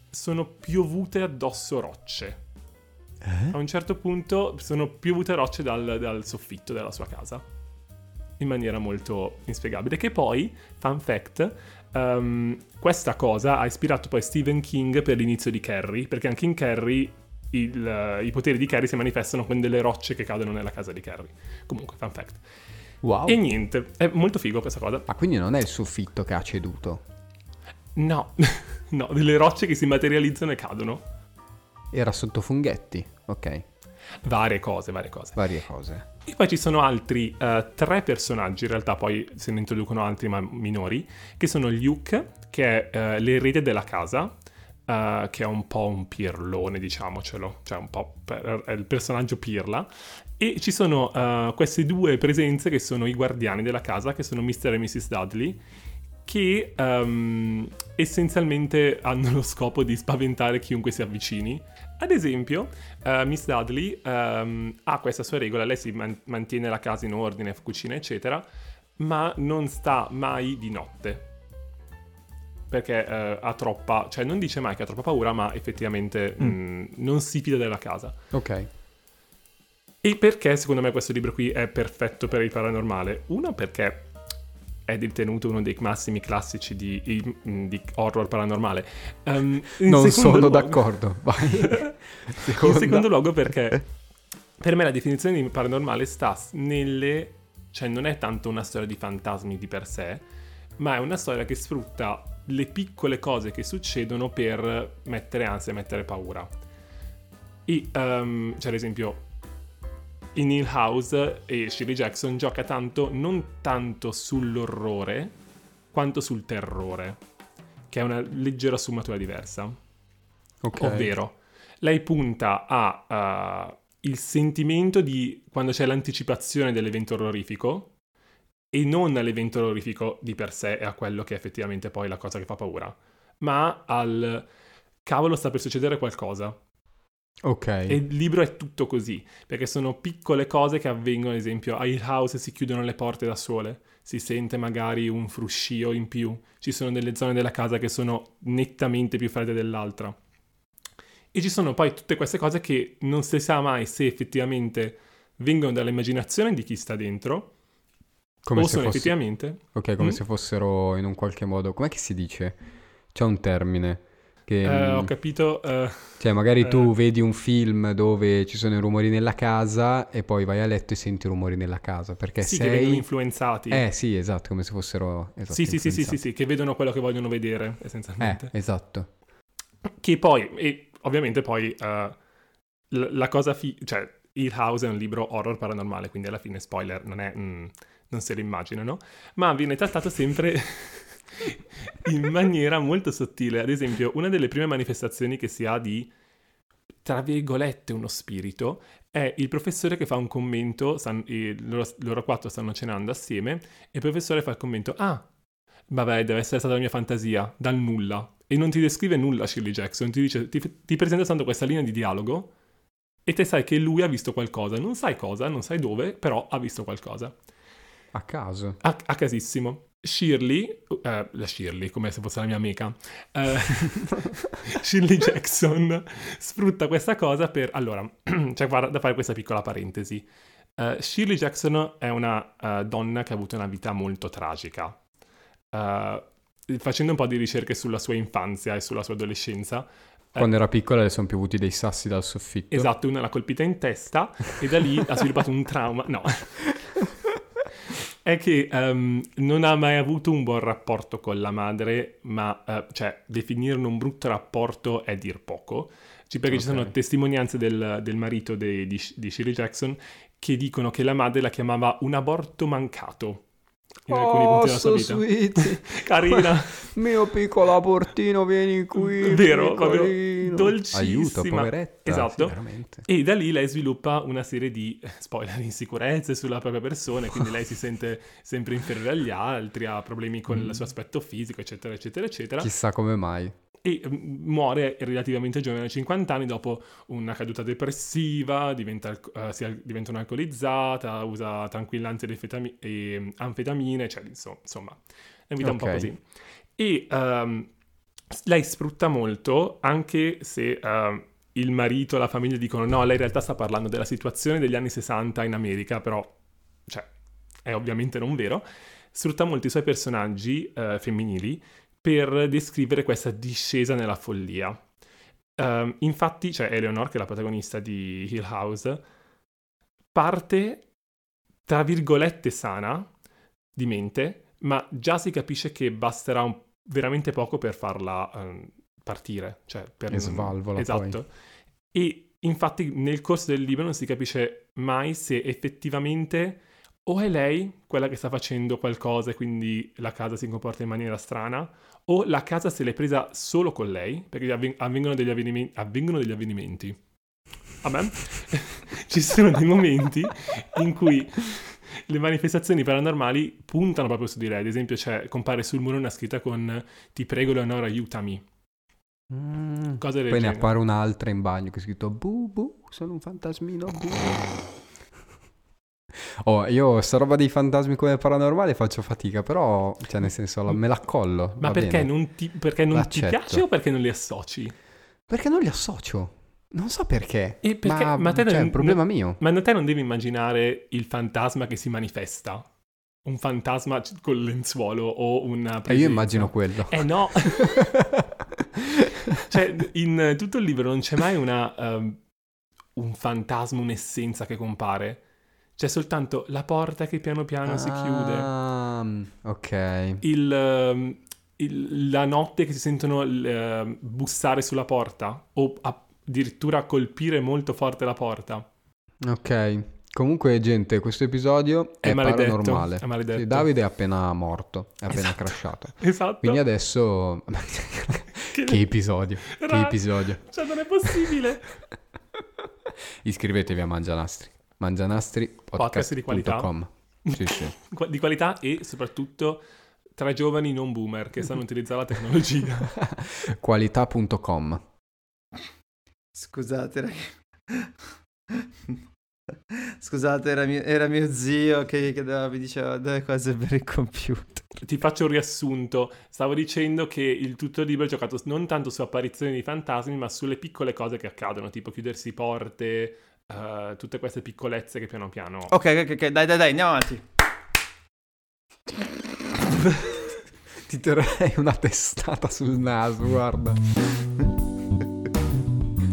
sono piovute addosso rocce. Eh? a un certo punto sono piovute rocce dal, dal soffitto della sua casa. In maniera molto inspiegabile. Che poi, fun fact, um, questa cosa ha ispirato poi Stephen King per l'inizio di Carrie, perché anche in Carrie il, i poteri di Carrie si manifestano con delle rocce che cadono nella casa di Carrie. Comunque, fun fact. Wow. E niente, è molto figo questa cosa. Ma quindi non è il soffitto che ha ceduto? No, *laughs* no, delle rocce che si materializzano e cadono. Era sotto funghetti, ok. Varie cose, varie cose. Varie cose. E poi ci sono altri uh, tre personaggi, in realtà poi se ne introducono altri ma minori, che sono Luke, che è uh, l'erede della casa, uh, che è un po' un pirlone, diciamocelo, cioè un po' per, è il personaggio pirla. E ci sono queste due presenze che sono i guardiani della casa, che sono Mr. e Mrs. Dudley, che um, essenzialmente hanno lo scopo di spaventare chiunque si avvicini. Ad esempio, uh, Miss Dudley um, ha questa sua regola, lei si man- mantiene la casa in ordine, cucina, eccetera, ma non sta mai di notte. Perché uh, ha troppa, cioè non dice mai che ha troppa paura, ma effettivamente mm. mh, non si fida della casa. Ok. E perché secondo me questo libro qui è perfetto per il paranormale? Uno perché è ritenuto uno dei massimi classici di, di horror paranormale. Um, non sono luogo... d'accordo, vai. *laughs* in secondo luogo perché *laughs* per me la definizione di paranormale sta nelle... cioè non è tanto una storia di fantasmi di per sé, ma è una storia che sfrutta le piccole cose che succedono per mettere ansia mettere paura. E, um, cioè ad esempio in Hill House e Shirley Jackson gioca tanto, non tanto sull'orrore, quanto sul terrore, che è una leggera sfumatura diversa. Okay. Ovvero, lei punta a uh, il sentimento di quando c'è l'anticipazione dell'evento orrorifico e non all'evento orrorifico di per sé e a quello che è effettivamente poi la cosa che fa paura, ma al cavolo sta per succedere qualcosa Ok. E il libro è tutto così, perché sono piccole cose che avvengono, ad esempio, a Hill House si chiudono le porte da sole, si sente magari un fruscio in più, ci sono delle zone della casa che sono nettamente più fredde dell'altra. E ci sono poi tutte queste cose che non si sa mai se effettivamente vengono dall'immaginazione di chi sta dentro come o sono fosse... effettivamente... Ok, come mm? se fossero in un qualche modo... Com'è che si dice? C'è un termine che, uh, ho capito. Uh, cioè, magari uh, tu vedi un film dove ci sono i rumori nella casa e poi vai a letto e senti i rumori nella casa. Perché sì, sei... che vengono influenzati. Eh sì, esatto, come se fossero... Esatto, sì, sì, sì, sì, sì, sì, che vedono quello che vogliono vedere, essenzialmente. Eh, esatto. Che poi, e ovviamente poi, la, cosa... Fi- cioè, Hill House è un libro horror paranormale, quindi alla fine, spoiler, non è... Mm, non se lo immaginano, ma viene trattato sempre in maniera molto sottile. Ad esempio, una delle prime manifestazioni che si ha di, tra virgolette, uno spirito è il professore che fa un commento, san, loro, loro, quattro stanno cenando assieme, e il professore fa il commento, ah, vabbè, deve essere stata la mia fantasia, dal nulla. E non ti descrive nulla Shirley Jackson, ti, dice, ti, ti presenta soltanto questa linea di dialogo e te sai che lui ha visto qualcosa, non sai cosa, non sai dove, però ha visto qualcosa. A caso. A, a casissimo. Shirley, uh, la Shirley come se fosse la mia amica, uh, *laughs* Shirley Jackson sfrutta questa cosa per... Allora, *clears throat* c'è da fare questa piccola parentesi. Uh, Shirley Jackson è una donna che ha avuto una vita molto tragica. facendo un po' di ricerche sulla sua infanzia e sulla sua adolescenza, quando era piccola le sono piovuti dei sassi dal soffitto. Esatto, una l'ha colpita in testa e da lì ha sviluppato un trauma. No *laughs* è che um, non ha mai avuto un buon rapporto con la madre, ma uh, cioè definirne un brutto rapporto è dir poco. Cioè, perché okay. ci sono testimonianze del, del marito de, di, di Shirley Jackson che dicono che la madre la chiamava un aborto mancato in alcuni punti della sua vita. Sweet. *laughs* Carina. *laughs* Mio piccolo abortino, vieni qui. *laughs* Vero, proprio dolcissima. Aiuto, poveretta. Esatto. Sì, e da lì lei sviluppa una serie di, eh, spoiler, insicurezze sulla propria persona, quindi lei si sente sempre inferiore agli altri, ha problemi con mm. il suo aspetto fisico, eccetera, eccetera, eccetera. Chissà come mai e mm, muore relativamente giovane, a 50 anni, dopo una caduta depressiva, diventa, uh, si, diventa un'alcolizzata, usa tranquillanti e, e anfetamine, cioè insomma, è una vita okay. un po' così. E um, lei sfrutta molto, anche se uh, il marito, la famiglia dicono no, lei in realtà sta parlando della situazione degli anni 60 in America, però, cioè, è ovviamente non vero, sfrutta molti suoi personaggi eh, femminili per descrivere questa discesa nella follia. Um, infatti, cioè Eleanor, che è la protagonista di Hill House, parte, tra virgolette, sana di mente, ma già si capisce che basterà un, veramente poco per farla um, partire. Cioè per, e svalvola Esatto. Poi. E infatti nel corso del libro non si capisce mai se effettivamente o è lei quella che sta facendo qualcosa e quindi la casa si comporta in maniera strana, o la casa se l'è presa solo con lei, perché avvengono degli, avvenimenti, avvengono degli avvenimenti. Vabbè, *laughs* ci sono dei momenti in cui le manifestazioni paranormali puntano proprio su di lei. Ad esempio, c'è, compare sul muro una scritta con Ti prego, Leonora, aiutami. Mm. Poi genere. ne appare un'altra in bagno che è scritto Bu bu, sono un fantasmino bu. *laughs* Oh, io sta roba dei fantasmi come paranormale faccio fatica, però, cioè, nel senso, me la collo. Ma perché bene. non, ti, perché non ti piace o perché non li associ? Perché non li associo. Non so perché. E perché ma, ma te cioè, non, è un problema mio. Ma te non devi immaginare il fantasma che si manifesta. Un fantasma col lenzuolo o una presenza. E io immagino quello. Eh no. *laughs* cioè, in tutto il libro non c'è mai una, um, un fantasma, un'essenza che compare. C'è soltanto la porta che piano piano ah, si chiude. Ah, ok. Il, um, il, la notte che si sentono uh, bussare sulla porta o addirittura colpire molto forte la porta. Ok. Comunque, gente, questo episodio è, è maledetto, paranormale. È maledetto. Sì, Davide è appena morto, è appena esatto. crashato. *laughs* Esatto. Quindi adesso... che, *laughs* che episodio, Ra- che episodio. Cioè, non è possibile. *laughs* Iscrivetevi a Mangianastri. Mangianastri podcast di qualità. Sì, sì. *laughs* di qualità e soprattutto tra giovani non boomer che sanno utilizzare la tecnologia. *laughs* Qualità.com Scusate, ragazzi. Scusate, era mio, era mio zio che, che mi diceva delle cose per il computer. Ti faccio un riassunto. Stavo dicendo che il tutto il libro è giocato non tanto su apparizioni di fantasmi, ma sulle piccole cose che accadono, tipo chiudersi porte, uh, tutte queste piccolezze che piano piano... Ok, ok, ok, dai, dai, dai, andiamo avanti. *laughs* Ti terrei una testata sul naso, guarda.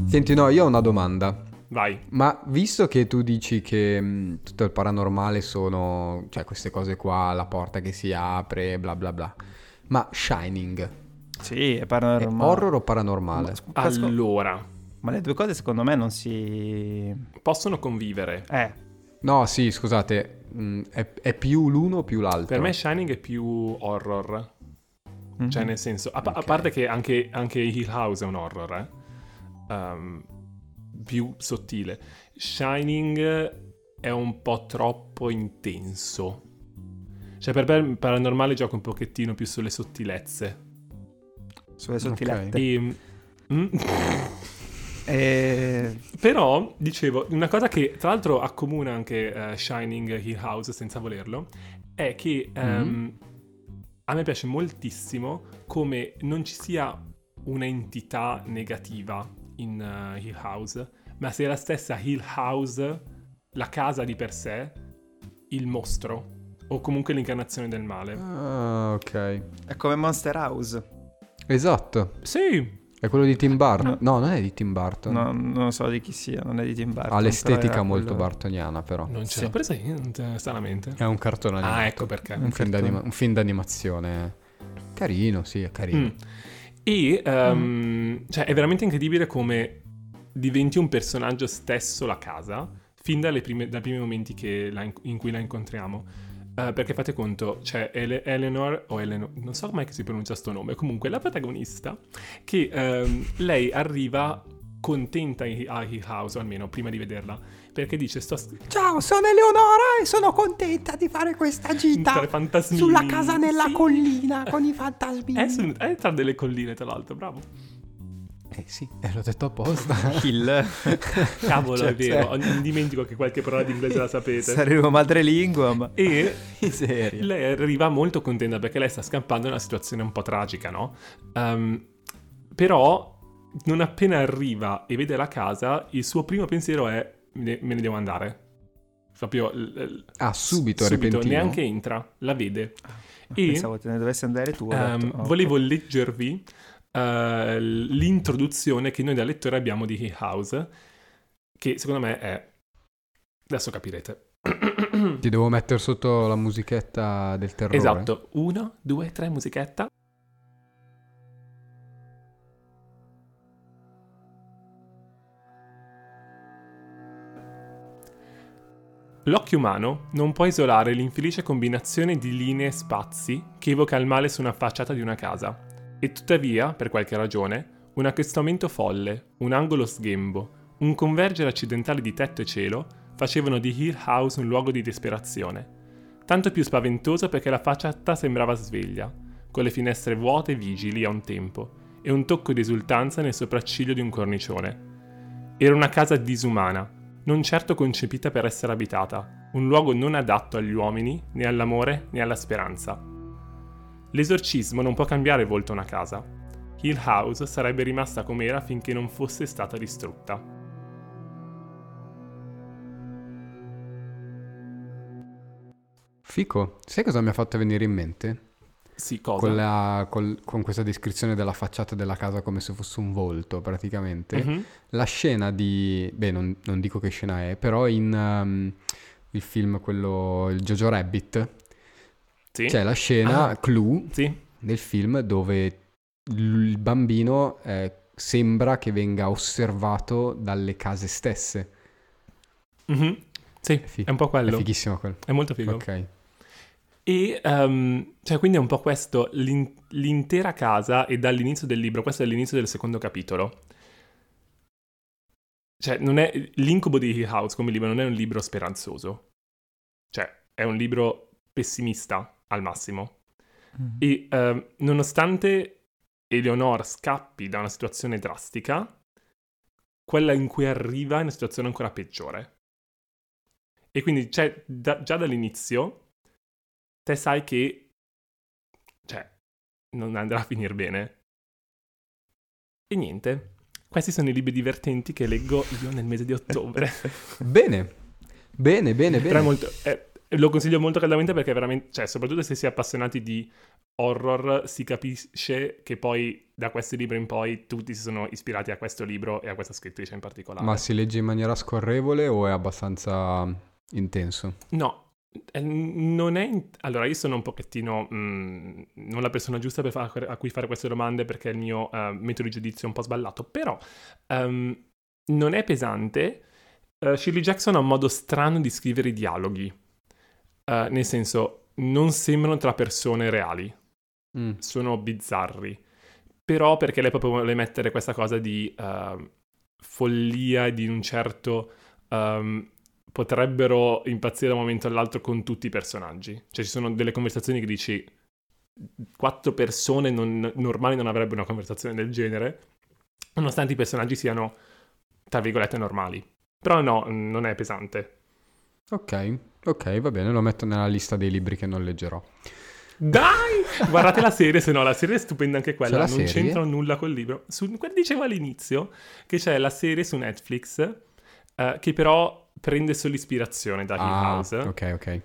Senti, no, io ho una domanda. Vai. Ma visto che tu dici che mh, mm, tutto il paranormale sono, cioè queste cose qua, la porta che si apre, bla bla bla. Ma Shining? Sì, è paranormale. È horror o paranormale? Ma, allora, ma le due cose secondo me non si... Possono convivere. Eh. No, sì, scusate, mm, è, è, più l'uno o più l'altro? Per me Shining è più horror. Mm-hmm. Cioè, nel senso, a, okay. a parte che anche, anche, Hill House è un horror, eh? Um, più sottile. Shining è un po' troppo intenso. Cioè, per me paranormale gioca un pochettino più sulle sottilezze. Sulle sottilezze. Okay. E, mm, *laughs* E... Però, dicevo, una cosa che tra l'altro accomuna anche uh, Shining Hill House senza volerlo, è che um, mm-hmm. a me piace moltissimo come non ci sia un'entità negativa in uh, Hill House, ma sia la stessa Hill House, la casa di per sé, il mostro o comunque l'incarnazione del male. Ah, ok. È come Monster House. Esatto. Sì, è quello di Tim Burton? No, non è di Tim Burton. No, non so di chi sia, non è di Tim Burton. Ha l'estetica molto quello... bartoniana, però. Non ce sì. l'ho presente, stranamente. È un cartone animato. Ah, ecco perché. Un, un, film, d'anima- un film, d'animazione. Carino, sì, è carino. Mm. E um, mm. cioè, è veramente incredibile come diventi un personaggio stesso la casa, fin prime, dai primi momenti in, in cui la incontriamo Uh, perché fate conto, c'è Ele- Eleanor, o Eleanor, non so mai che si pronuncia sto nome, comunque la protagonista, che um, lei arriva contenta a Hill House, almeno prima di vederla, perché dice sto... Ciao, sono Eleonora e sono contenta di fare questa gita sulla casa nella sì. collina con i *laughs* fantasmi. È, su, è tra delle colline, tra l'altro, bravo. Eh sì, eh, l'ho detto apposta. *laughs* Hill. *laughs* Cavolo, cioè, è vero. Cioè... Non dimentico che qualche parola di inglese la sapete. Saremo madrelingua, ma... E *laughs* lei arriva molto contenta perché lei sta scampando in una situazione un po' tragica, no? Um, però non appena arriva e vede la casa, il suo primo pensiero è me ne devo andare. Proprio Ah, subito, subito, repentino. neanche entra, la vede. E Pensavo te ne dovessi andare tu. ehm, detto, oh, volevo leggervi eh, l'introduzione che noi da lettore abbiamo di Hill House, che secondo me è... Adesso capirete. Ti devo mettere sotto la musichetta del terrore. Esatto, uno, due, tre, musichetta. L'occhio umano non può isolare l'infelice combinazione di linee e spazi che evoca il male su una facciata di una casa. E tuttavia, per qualche ragione, un accostamento folle, un angolo sghembo, un convergere accidentale di tetto e cielo facevano di Hill House un luogo di disperazione. Tanto più spaventoso perché la facciata sembrava sveglia, con le finestre vuote e vigili a un tempo, e un tocco di esultanza nel sopracciglio di un cornicione. Era una casa disumana, non certo concepita per essere abitata, un luogo non adatto agli uomini, né all'amore, né alla speranza. L'esorcismo non può cambiare volto a una casa. Hill House sarebbe rimasta com'era finché non fosse stata distrutta. Fico. Sai cosa mi ha fatto venire in mente? Sì, cosa? Con, la- col- con questa descrizione della facciata della casa come se fosse un volto, praticamente. Mhm. La scena di... Beh, non, non dico che scena è, però in um, il film, quello... Il Jojo Rabbit, Sì. c'è la scena, Ah. Clue, Sì. nel film dove il bambino eh, sembra che venga osservato dalle case stesse. Mhm. Sì, È fi- è un po' È quello. fighissimo quello. È molto figo. Ok. E ehm, cioè, quindi è un po' questo, l'in- l'intera casa e dall'inizio del libro, questo è l'inizio del secondo capitolo. Cioè, non è, l'incubo di Hill House come libro non è un libro speranzoso. Cioè, è un libro pessimista al massimo. Mm. E ehm, nonostante Eleonore scappi da una situazione drastica, quella in cui arriva è una situazione ancora peggiore. E quindi c'è da- già dall'inizio te sai che cioè non andrà a finire bene. E niente. Questi sono i libri divertenti che leggo io nel mese di ottobre. *laughs* Bene. Bene, bene, Però è bene. molto, eh, lo consiglio molto caldamente perché veramente, cioè, soprattutto se si è appassionati di horror, si capisce che poi da questi libri in poi tutti si sono ispirati a questo libro e a questa scrittrice in particolare. Ma si legge in maniera scorrevole o è abbastanza intenso? No, non è... in- Allora, io sono un pochettino mm, non la persona giusta per fa- a cui fare queste domande perché il mio eh, metodo di giudizio è un po' sballato, però ehm, non è pesante. Eh, Shirley Jackson ha un modo strano di scrivere i dialoghi, Eh, nel senso, non sembrano tra persone reali, Mm. sono bizzarri. Però perché lei proprio vuole mettere questa cosa di eh, follia e di un certo... ehm, potrebbero impazzire da un momento all'altro con tutti i personaggi. Cioè ci sono delle conversazioni che dici quattro persone non- normali non avrebbero una conversazione del genere, nonostante i personaggi siano, tra virgolette, normali. Però no, non è pesante. Ok, ok, va bene, lo metto nella lista dei libri che non leggerò. Dai! Guardate la serie, se no la serie è stupenda anche quella, non serie? c'entra nulla col libro. Su, dicevo all'inizio che c'è la serie su Netflix eh, che però prende solo ispirazione da Hill Ah, House, ok, ok.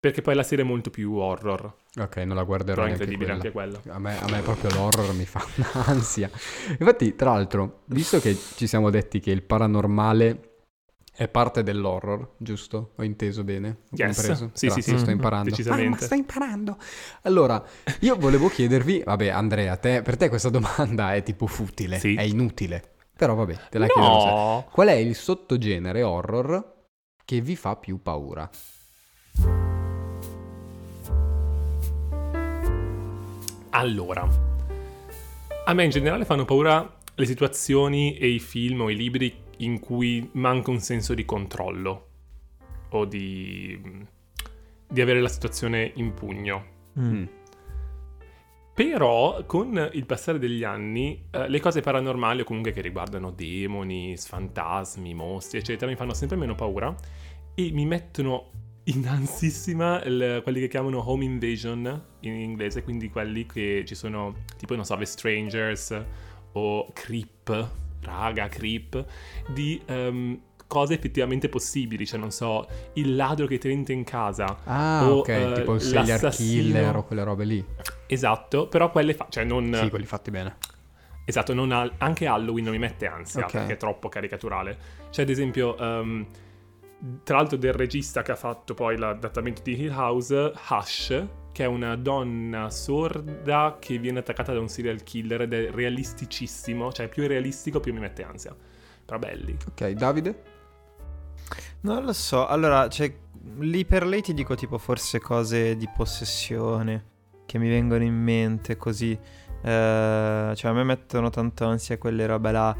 perché poi la serie è molto più horror, Ok, non la guarderò però è incredibile anche quella. A me, a me proprio l'horror mi fa *laughs* un'ansia. Infatti, tra l'altro, visto che ci siamo detti che il paranormale è parte dell'horror, giusto? Ho inteso bene? Ho Yes. compreso? Sì, sì, Grazie, sì. sto imparando. Decisamente. Ah, ma sto imparando. Allora, io volevo chiedervi, vabbè, Andrea, te- per te questa domanda è tipo futile, Sì. è inutile. Però vabbè, te la chiedo. No! Qual è il sottogenere horror che vi fa più paura? Allora, a me in generale fanno paura le situazioni e i film o i libri in cui manca un senso di controllo o di, di avere la situazione in pugno. Mm. Però con il passare degli anni eh, le cose paranormali o comunque che riguardano demoni, fantasmi, mostri, eccetera, mi fanno sempre meno paura e mi mettono in ansissima il- quelli che chiamano home invasion in inglese, quindi quelli che ci sono tipo, non so, The Strangers o Creep, raga, Creep, di ehm, cose effettivamente possibili, cioè non so, il ladro che ti entra in casa. Ah, o, ok, eh, tipo il serial killer o quelle robe lì. Esatto, però quelle fa- cioè non Sì, quelli fatti bene. Esatto, non ha- anche Halloween non mi mette ansia Ok. perché è troppo caricaturale. C'è ad esempio, ehm, tra l'altro del regista che ha fatto poi l'adattamento di Hill House, Hush, che è una donna sorda che viene attaccata da un serial killer ed è realisticissimo, cioè più è realistico più mi mette ansia. Però belli. Ok, Davide? Non lo so, allora, cioè, lì per lei ti dico tipo forse cose di possessione che mi vengono in mente così. Eh, cioè a me mettono tanto ansia quelle robe là,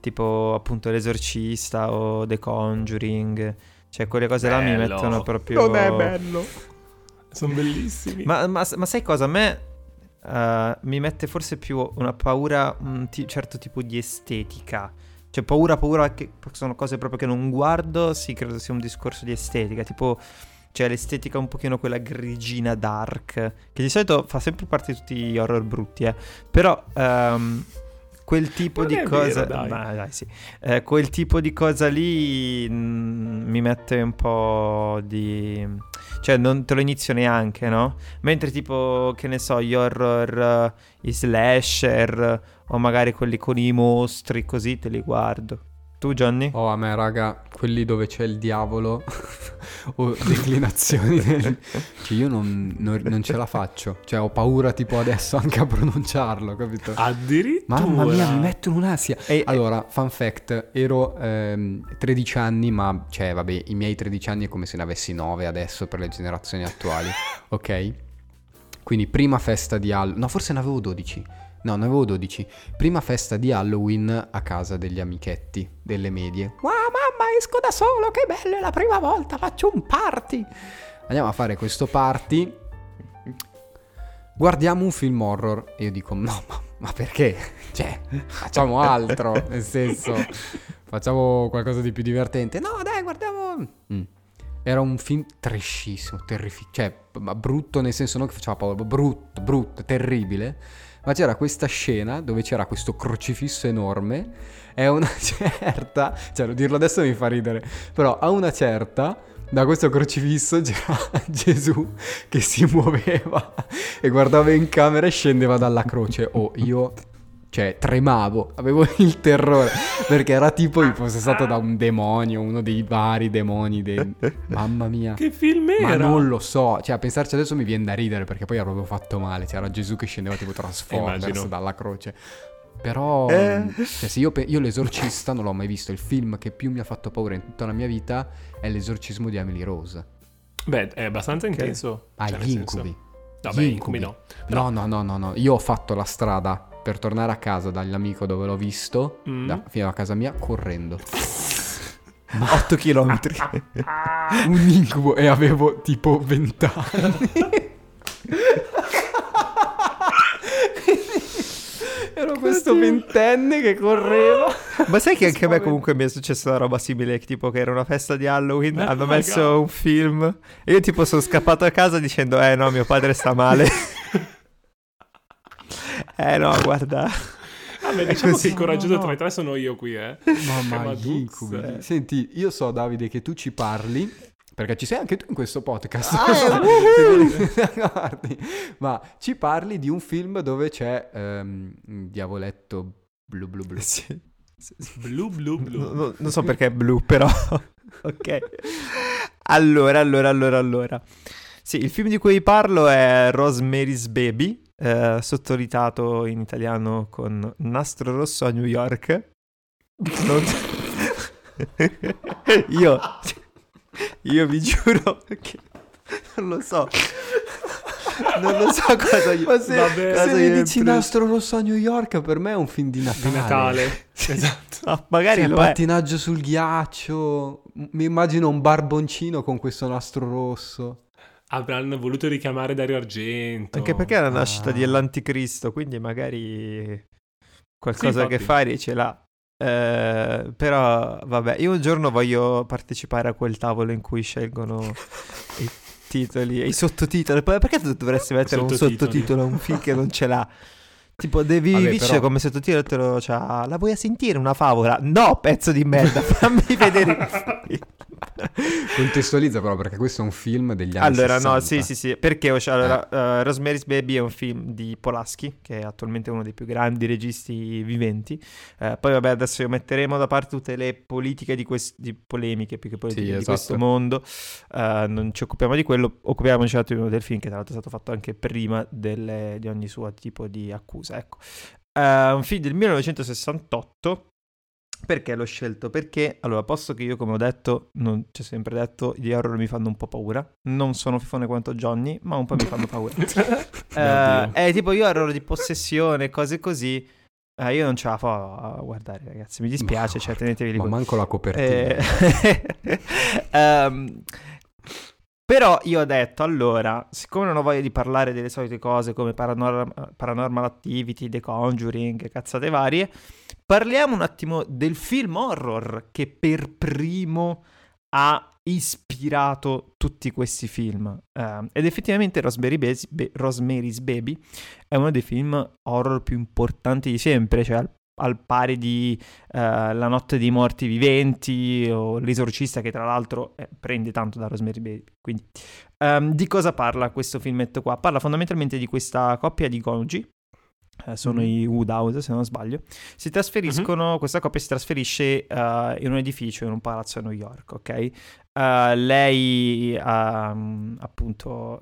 tipo appunto l'esorcista o The Conjuring. Cioè quelle cose là mi Bello. mettono proprio... bello. Sono bellissimi. Ma, ma- ma sai cosa? A me eh, mi mette forse più una paura, un ti- certo tipo di estetica. Cioè paura, paura che sono cose proprio che non guardo, sì, credo sia un discorso di estetica, tipo... Cioè l'estetica un pochino quella grigina dark, che di solito fa sempre parte di tutti gli horror brutti, eh. Però ehm, quel tipo Non di cosa... vero, dai. Ma dai, sì. Eh, quel tipo di cosa lì mm, mi mette un po' di... Cioè non te lo inizio neanche, no? Mentre tipo, che ne so, gli horror, eh, i slasher o magari quelli con i mostri, così te li guardo. Tu Johnny? Oh, a me, raga, quelli dove c'è il diavolo *laughs* o declinazioni del... *laughs* Cioè, io non, non- non ce la faccio. Cioè, ho paura tipo adesso anche a pronunciarlo, capito? Addirittura. Mamma mia, mi mettono un'ansia. E- Allora, fun fact, ero ehm, 13 anni, ma cioè, vabbè, i miei 13 anni è come se ne avessi 9 adesso per le generazioni attuali, *laughs* ok? Quindi prima festa di Halloween, no, forse ne avevo 12. No, ne avevo 12. Prima festa di Halloween a casa degli amichetti delle medie. Wow, mamma, esco da solo, che bello, è la prima volta, faccio un party. Andiamo a fare questo party. Guardiamo un film horror. E io dico, no, ma, ma perché? Cioè, facciamo altro, nel senso, facciamo qualcosa di più divertente. No, dai, guardiamo... Mm. Era un film trashissimo, terrifico, cioè, brutto nel senso non che faceva paura, brutto, brutto, terribile. Ma c'era questa scena dove c'era questo crocifisso enorme e a una *laughs* certa, cioè dirlo adesso mi fa ridere, però a una certa da questo crocifisso c'era *laughs* Gesù che si muoveva e guardava in camera e scendeva dalla croce. Oh, io, cioè, tremavo, avevo *laughs* il terrore perché era tipo impossessato da un demonio, uno dei vari demoni. dei- Mamma mia. Che film era? Ma non lo so, cioè a pensarci adesso mi viene da ridere perché poi era proprio fatto male, c'era Gesù che scendeva tipo Transformers dalla croce. Però, Eh. cioè, se io, pe- io l'esorcista non l'ho mai visto, il film che più mi ha fatto paura in tutta la mia vita è l'esorcismo di Emily Rose. Beh, è abbastanza intenso. Ah, Cioè, gli nel senso- incubi. Vabbè, Gli incubi no. No, no, no, no, no, io ho fatto la strada per tornare a casa dall'amico dove l'ho visto, Mm. da- fino a casa mia, correndo. 8 km. *laughs* *laughs* Un incubo e avevo tipo 20 anni. *laughs* Ero questo ventenne che correva. Ma sai che anche a me comunque mi è successa una roba simile, tipo che era una festa di Halloween, Eh, hanno raga. messo un film e io tipo sono scappato a casa dicendo eh no, mio padre sta male. Eh no, guarda. Vabbè, diciamo così. che il coraggioso No, no. tra i tre sono io qui, eh. Mamma, incubi. Senti, io so Davide che tu ci parli, perché ci sei anche tu in questo podcast. Ah, So- eh, *laughs* ricordi. Ma ci parli di un film dove c'è un diavoletto blu blu blu. Sì. Blu, blu, blu. No- no- non so perché è blu, però. *laughs* ok. Allora, allora, allora, allora. Sì, il film di cui vi parlo è Rosemary's Baby, eh, sottotitolato in italiano con Nastro Rosso a New York. Non- *laughs* io, io vi giuro che non lo so. Non lo so cosa io... Ma se, Vabbè. se mi dici. Nastro Rosso a New York, per me è un film di Natale. Di Natale. *laughs* esatto. No, magari Sì, pattinaggio sul ghiaccio. Mi immagino un barboncino con questo nastro rosso. Avranno voluto richiamare Dario Argento. Anche perché è la nascita Ah. di dell'anticristo, quindi magari qualcosa Sì, che fare ce l'ha. Eh, però vabbè, io un giorno voglio partecipare a quel tavolo in cui scelgono *laughs* i titoli e i sottotitoli. Perché tu dovresti mettere un Sottotitoli. sottotitolo a un film che non ce l'ha? Tipo Vabbè, Vitch però- come sottotirotelo c'ha La vuoi sentire una favola? No, pezzo di merda, fammi vedere. *laughs* *laughs* Contestualizza però perché questo è un film degli anni Allora, 60. no, sì, sì, sì, perché cioè, allora, eh, Rosemary's Baby è un film di Polaschi, che è attualmente uno dei più grandi registi viventi. Eh, poi, vabbè, adesso metteremo da parte tutte le politiche di queste di polemiche, più che politiche Sì, di esatto. questo mondo. Eh, non ci occupiamo di quello, occupiamoci un attimo del film, che tra l'altro è stato fatto anche prima delle- di ogni suo tipo di accusa. Ecco. Un film del 1968. Perché l'ho scelto? Perché, allora, posto che io, come ho detto, non ci ho sempre detto, gli horror mi fanno un po' paura. Non sono fifone quanto Johnny, ma un po' mi fanno paura. *laughs* Eh, è tipo io horror di possessione, cose così. Eh, io non ce la fa a guardare, ragazzi. Mi dispiace, Ma- cioè, tenetevi Ma conto. manco la copertina. Eh, *laughs* ehm, però io ho detto, allora, siccome non ho voglia di parlare delle solite cose come Paranorm- Paranormal Activity, The Conjuring, cazzate varie, parliamo un attimo del film horror che per primo ha ispirato tutti questi film. Ehm, ed effettivamente Rosemary Be- Rosemary's Baby è uno dei film horror più importanti di sempre, cioè al, al pari di eh, La notte dei morti viventi o L'esorcista che tra l'altro eh, prende tanto da Rosemary Baby. Quindi ehm, di cosa parla questo filmetto qua? Parla fondamentalmente di questa coppia di coniugi. eh, sono Mhm. i Woodhouse, se non sbaglio. Si trasferiscono, questa coppia si trasferisce eh, in un edificio, in un palazzo a New York, ok? Eh, lei ehm, appunto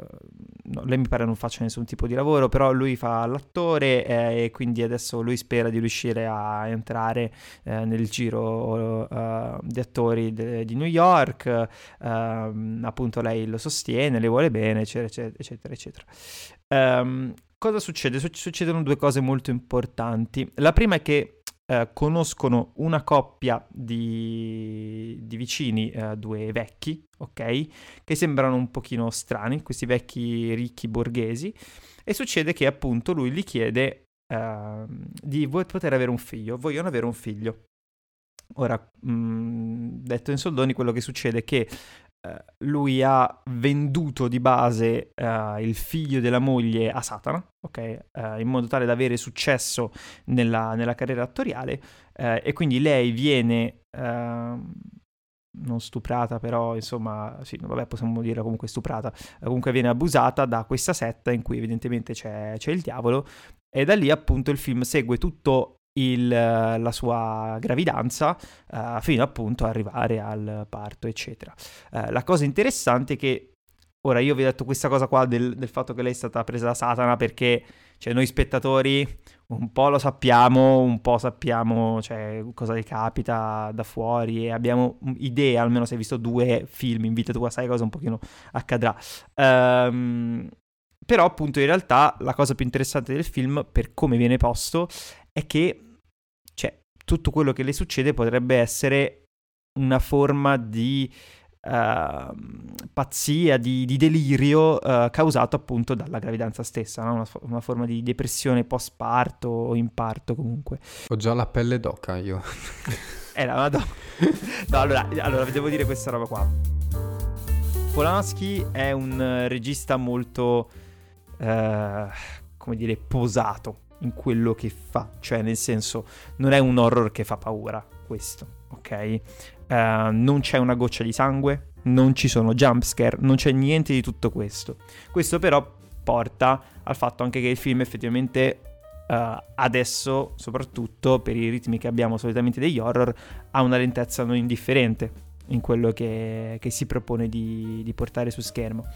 no, lei mi pare non faccia nessun tipo di lavoro però lui fa l'attore eh, e quindi adesso lui spera di riuscire a entrare eh, nel giro eh, di attori de- di New York ehm, appunto lei lo sostiene le vuole bene eccetera eccetera eccetera. Ehm, cosa succede? Suc- succedono due cose molto importanti la prima è che eh, conoscono una coppia di, di vicini, eh, due vecchi, ok? Che sembrano un pochino strani, questi vecchi ricchi borghesi, e succede che appunto lui gli chiede ehm, di poter avere un figlio, vogliono avere un figlio. Ora, mh, detto in soldoni, quello che succede è che eh, lui ha venduto di base eh, il figlio della moglie a Satana, ok? Eh, in modo tale da avere successo nella, nella carriera attoriale. Eh, e quindi lei viene ehm, non stuprata, però insomma, sì, vabbè, possiamo dire comunque stuprata, eh, comunque viene abusata da questa setta in cui evidentemente c'è, c'è il diavolo. E da lì appunto il film segue tutto il, eh, la sua gravidanza eh, fino appunto ad arrivare al parto, eccetera. Eh, la cosa interessante è che ora io vi ho detto questa cosa qua del, del fatto che lei è stata presa da Satana perché cioè, noi spettatori un po' lo sappiamo, un po' sappiamo cioè, cosa le capita da fuori e abbiamo idea, almeno se hai visto due film in vita tua, sai cosa un pochino accadrà. Ehm, però appunto in realtà la cosa più interessante del film, per come viene posto, è che tutto quello che le succede potrebbe essere una forma di uh, pazzia, di, di delirio uh, causato appunto dalla gravidanza stessa, no? una, una, forma di depressione post parto o in parto comunque. Ho già la pelle d'oca io. Eh, la madonna. *laughs* no, allora, allora, devo dire questa roba qua. Polanski è un uh, regista molto, come dire, posato in quello che fa, cioè nel senso non è un horror che fa paura questo, ok? Uh, non c'è una goccia di sangue, non ci sono jumpscare, non c'è niente di tutto questo. Questo però porta al fatto anche che il film effettivamente uh, adesso, soprattutto per i ritmi che abbiamo solitamente degli horror, ha una lentezza non indifferente in quello che, che si propone di, di, portare su schermo.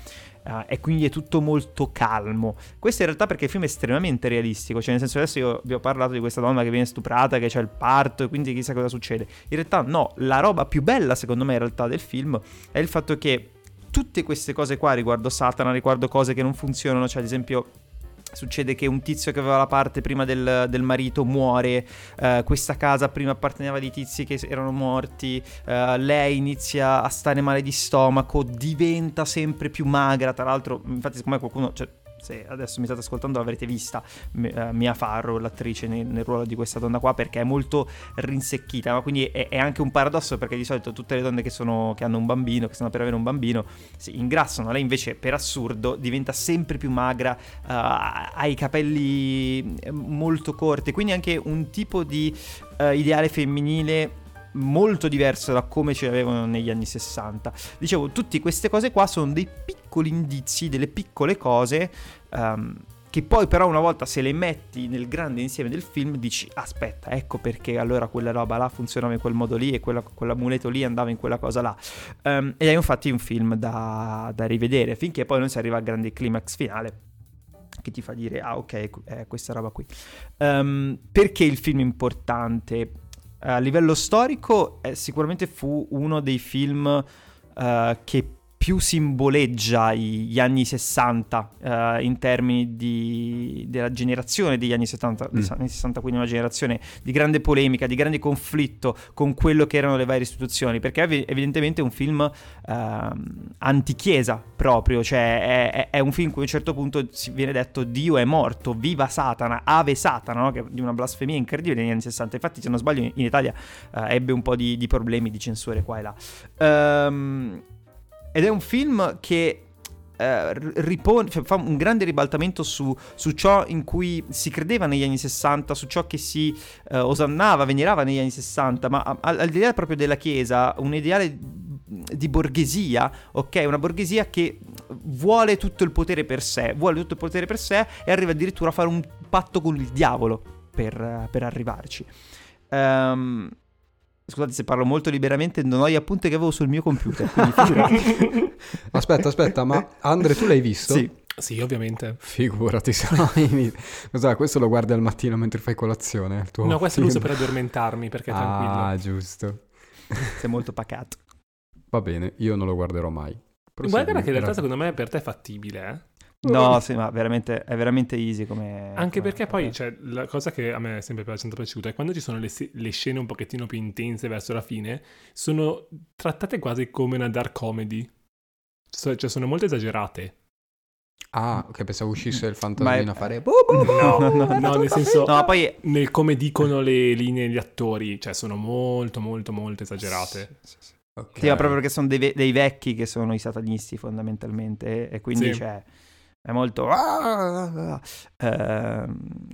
Uh, e quindi è tutto molto calmo. Questo in realtà perché il film è estremamente realistico, cioè nel senso adesso io vi ho parlato di questa donna che viene stuprata, che c'è il parto e quindi chissà cosa succede. In realtà no, la roba più bella secondo me in realtà del film è il fatto che tutte queste cose qua riguardo Satana, riguardo cose che non funzionano, cioè ad esempio Succede che un tizio che aveva la parte prima del, del marito muore, uh, questa casa prima apparteneva a tizi che erano morti, uh, lei inizia a stare male di stomaco, diventa sempre più magra, tra l'altro infatti secondo me qualcuno, cioè, se adesso mi state ascoltando l'avrete vista uh, Mia Farrow, l'attrice nel, nel, ruolo di questa donna qua, perché è molto rinsecchita, no? quindi è, è, anche un paradosso perché di solito tutte le donne che, sono, che hanno un bambino, che stanno per avere un bambino, si ingrassano, lei invece per assurdo diventa sempre più magra, uh, ha i capelli molto corti, quindi anche un tipo di uh, ideale femminile molto diverso da come ce l'avevano negli anni 60. Dicevo, tutte queste cose qua sono dei piccoli indizi, delle piccole cose um, che poi però una volta se le metti nel grande insieme del film dici aspetta, ecco perché allora quella roba là funzionava in quel modo lì e quella, quell'amuleto lì andava in quella cosa là. Um, ed è infatti un film da, da rivedere finché poi non si arriva al grande climax finale che ti fa dire ah ok è questa roba qui um, perché il film è importante a livello storico eh, sicuramente fu uno dei film uh, che più simboleggia gli anni 60 uh, eh, in termini di, della generazione degli anni 70, mm. anni 60, quindi una generazione di grande polemica, di grande conflitto con quello che erano le varie istituzioni, perché è evidentemente un film uh, antichiesa proprio, cioè è, è, un film in cui a un certo punto viene detto Dio è morto, viva Satana, ave Satana, no? che è di una blasfemia incredibile negli anni 60, infatti se non sbaglio in Italia uh, ebbe un po' di, di, problemi di censure qua e là. Um, ed è un film che eh, ripone, cioè, fa un grande ribaltamento su, su, ciò in cui si credeva negli anni 60, su ciò che si eh, osannava, venerava negli anni 60, ma al, di là proprio della Chiesa, un ideale di borghesia, ok? Una borghesia che vuole tutto il potere per sé, vuole tutto il potere per sé e arriva addirittura a fare un patto con il diavolo per, per arrivarci. Um, Scusate se parlo molto liberamente, non ho gli appunti che avevo sul mio computer. *laughs* aspetta, aspetta, ma Andre, tu l'hai visto? Sì. Sì, ovviamente. Figurati, se no... Cos'è? Questo lo guardi al mattino mentre fai colazione? no, questo film. lo uso per addormentarmi, perché è tranquillo. Ah, giusto. Sei molto pacato. Va bene, io non lo guarderò mai. Guarda che in realtà secondo me per te è fattibile, eh? No, sì, ma veramente, è veramente easy come... Anche come, perché poi, cioè, la cosa che a me è sempre piaciuta è quando ci sono le, le, scene un pochettino più intense verso la fine, sono trattate quasi come una dark comedy. Cioè, sono molto esagerate. Ah, che pensavo uscisse il fantasmino è... a fare... *laughs* No, no, no, nel senso... No, poi... Nel come dicono le linee gli attori, cioè sono molto, molto, molto esagerate. Sì, sì, sì. Okay. Sì, ma proprio perché sono dei, dei, vecchi che sono i satanisti fondamentalmente e quindi sì. c'è è molto... Uh,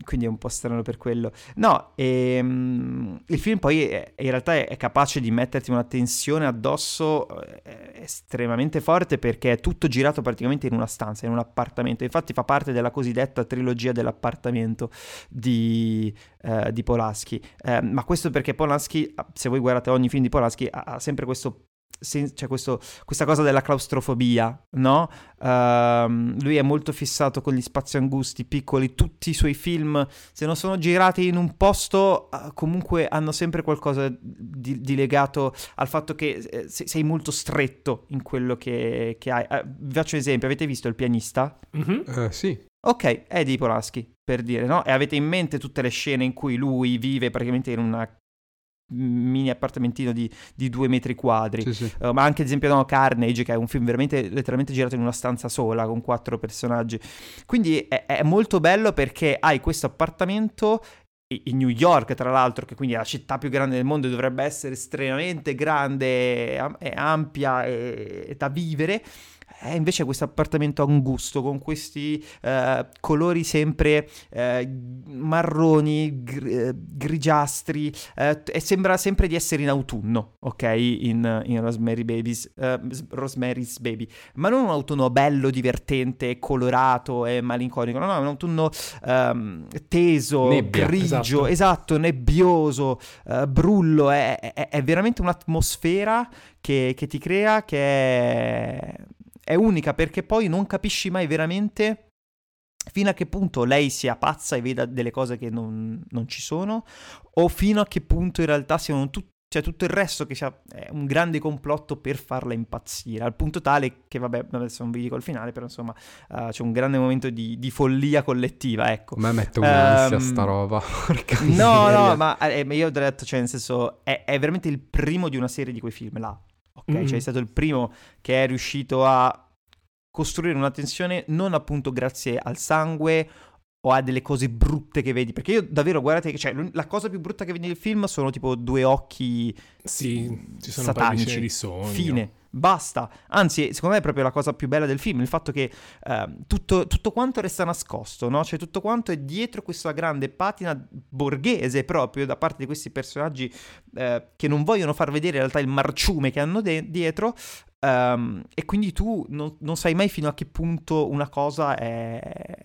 quindi è un po' strano per quello. No, e, um, il film poi è, in realtà è, è, capace di metterti una tensione addosso eh, estremamente forte perché è tutto girato praticamente in una stanza, in un appartamento. Infatti fa parte della cosiddetta trilogia dell'appartamento di, uh, di Polanski. Uh, ma questo perché Polanski, se voi guardate ogni film di Polanski, ha, ha sempre questo c'è cioè questo, questa cosa della claustrofobia, no? Uh, lui è molto fissato con gli spazi angusti, piccoli, tutti i suoi film, se non sono girati in un posto, uh, comunque hanno sempre qualcosa di, di legato al fatto che eh, sei molto stretto in quello che, che hai. Uh, vi faccio un esempio, avete visto Il pianista? Mm-hmm. sì. Ok, è di Polaschi, per dire, no? E avete in mente tutte le scene in cui lui vive praticamente in una mini appartamentino di, di due metri quadri, sì, sì. Uh, ma anche ad esempio no, Carnage che è un film veramente letteralmente girato in una stanza sola con quattro personaggi. Quindi è, è molto bello perché hai questo appartamento in New York, tra l'altro, che quindi è la città più grande del mondo, dovrebbe essere estremamente grande e ampia e, e da vivere è invece questo appartamento angusto con questi uh, colori sempre uh, marroni, gr- eh, grigiastri uh, e sembra sempre di essere in autunno, ok? In, in Rosemary Babies, Rosemary's Baby, ma non un autunno bello, divertente, colorato e malinconico, no, no, è un autunno um, teso, Nebbia, grigio, esatto, esatto nebbioso, brullo, è, è, è, veramente un'atmosfera che, che ti crea che è è unica perché poi non capisci mai veramente fino a che punto lei sia pazza e veda delle cose che non, non ci sono, o fino a che punto in realtà siano tutti cioè tutto il resto che sia un grande complotto per farla impazzire, al punto tale che, vabbè, adesso non vi dico il finale, però insomma uh, c'è un grande momento di, di follia collettiva, ecco. Ma mette un'ansia um, sta roba, *laughs* No, no, ma eh, io ho detto, cioè nel senso, è, è, veramente il primo di una serie di quei film là, ok? Mm-hmm. Cioè è stato il primo che è riuscito a costruire una tensione non appunto grazie al sangue o a delle cose brutte che vedi. Perché io davvero, guardate, cioè, la cosa più brutta che vedi nel film sono tipo due occhi sì, ci sono satanici. di sogno. Fine. Basta. Anzi, secondo me è proprio la cosa più bella del film, il fatto che eh, tutto, tutto, quanto resta nascosto, no? Cioè tutto quanto è dietro questa grande patina borghese proprio da parte di questi personaggi eh, che non vogliono far vedere in realtà il marciume che hanno de- dietro, Um, e quindi tu non, non, sai mai fino a che punto una cosa è,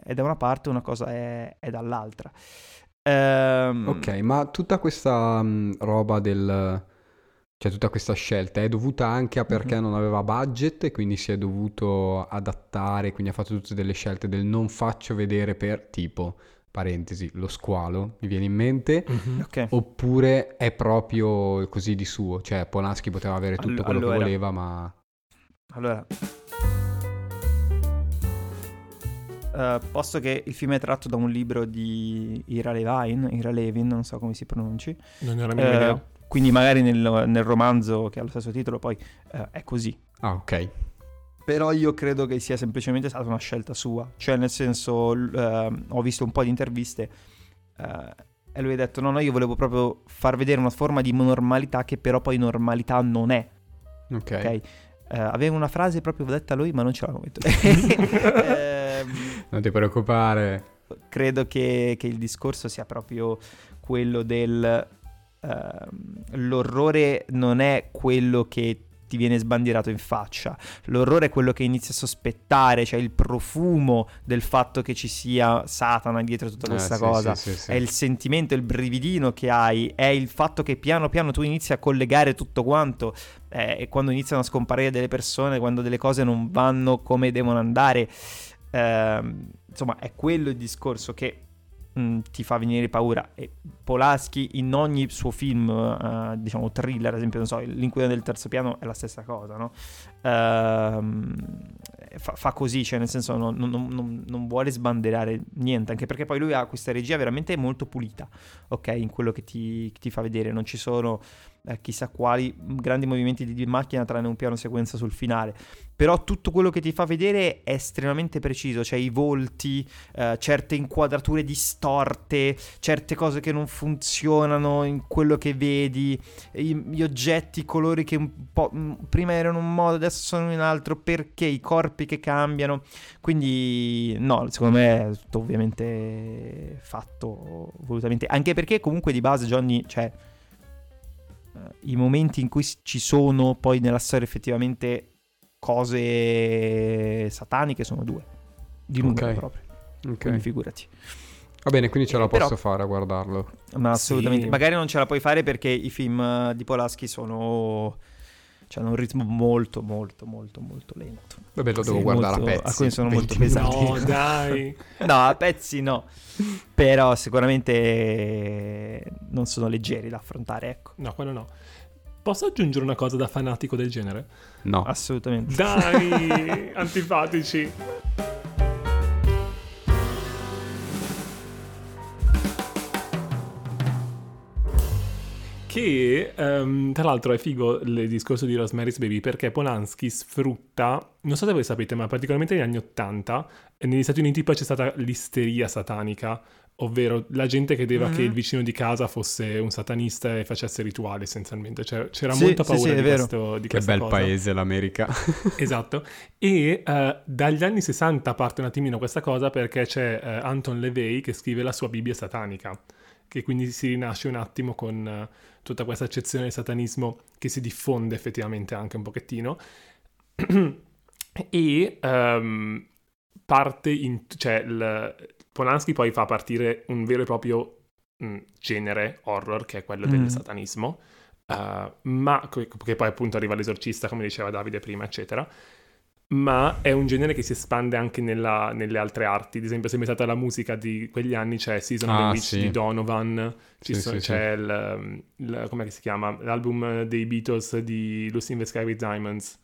è da una parte e una cosa è, è dall'altra. Um, ok, ma tutta questa um, roba del... cioè tutta questa scelta è dovuta anche a perché mm-hmm. non aveva budget e quindi si è dovuto adattare, quindi ha fatto tutte delle scelte del non faccio vedere per tipo parentesi, lo squalo, mi viene in mente, mm-hmm. okay. oppure è proprio così di suo, cioè Polanski poteva avere tutto All- quello allora, che voleva, ma... Allora, uh, posto che il film è tratto da un libro di Ira Levine, Ira Levin, non so come si pronunci. Non la mia uh, idea. Quindi magari nel, nel, romanzo che ha lo stesso titolo poi uh, è così. Ah, ok. Però io credo che sia semplicemente stata una scelta sua. Cioè, nel senso, ho visto un po' di interviste e lui ha detto: No, no, io volevo proprio far vedere una forma di normalità che però poi normalità non è. Ok. okay? Uh, aveva una frase proprio detta a lui, ma non ce l'ho al momento. *laughs* eh, non ti preoccupare. Credo che, che, il discorso sia proprio quello del... Uh, l'orrore non è quello che ti viene sbandierato in faccia. L'orrore è quello che inizi a sospettare, cioè il profumo del fatto che ci sia Satana dietro tutta eh, questa eh, cosa. Sì, sì, sì, è il sentimento, il brividino che hai, è il fatto che piano piano tu inizi a collegare tutto quanto eh, e quando iniziano a scomparire delle persone, quando delle cose non vanno come devono andare. Eh, insomma, è quello il discorso che mh, mm, ti fa venire paura. E Polaschi in ogni suo film, uh, diciamo thriller, ad esempio, non so, L'inquilino del terzo piano è la stessa cosa, no? Uh, fa, fa, così, cioè nel senso non, non, non, non, vuole sbanderare niente, anche perché poi lui ha questa regia veramente molto pulita, ok, in quello che ti, che ti fa vedere, non ci sono eh, chissà quali grandi movimenti di, di, macchina tranne un piano sequenza sul finale. Però tutto quello che ti fa vedere è estremamente preciso, cioè i volti, eh, certe inquadrature distorte, certe cose che non funzionano in quello che vedi, gli oggetti, i colori che un po' mm, prima erano in un modo, adesso sono in un altro, perché i corpi che cambiano. Quindi no, secondo me è tutto ovviamente fatto volutamente, anche perché comunque di base Johnny, cioè i momenti in cui ci sono poi nella storia effettivamente cose sataniche sono due. Di numero okay. proprio. Okay. Quindi figurati. Va bene, quindi ce la eh, posso però, fare a guardarlo. Ma assolutamente. Sì. Magari non ce la puoi fare perché i film di Polaschi sono hanno un ritmo molto molto molto molto lento. Vabbè, lo devo sì, guardare molto, a pezzi. Alcuni sono molto pesanti. No, dai. *laughs* no, a pezzi no. Però sicuramente non sono leggeri da affrontare, ecco. No, quello no. Posso aggiungere una cosa da fanatico del genere? No. Assolutamente. Dai, *laughs* antipatici. Che um, tra l'altro è figo il discorso di Rosemary's Baby perché Polanski sfrutta, non so se voi sapete, ma particolarmente negli anni Ottanta, negli Stati Uniti poi c'è stata l'isteria satanica, ovvero la gente credeva mm-hmm. che il vicino di casa fosse un satanista e facesse rituali essenzialmente, cioè, c'era sì, molta paura sì, sì, di, questo, di che bel paese l'America. *laughs* esatto, e uh, dagli anni 60 parte un attimino questa cosa perché c'è uh, Anton LeVey che scrive la sua Bibbia satanica che quindi si rinasce un attimo con uh, tutta questa accezione del satanismo che si diffonde effettivamente anche un pochettino. *clears throat* e um, parte in... cioè il, Polanski poi fa partire un vero e proprio mh, mm, genere horror che è quello mm. del satanismo, uh, ma che poi appunto arriva l'esorcista, come diceva Davide prima, eccetera ma è un genere che si espande anche nella, nelle altre arti. Ad esempio, se stata la musica di quegli anni, c'è Season of ah, the Witch sì. di Donovan, sì, so, sì, c'è il, il, come si chiama? L'album dei Beatles di Lucy in the Sky with Diamonds.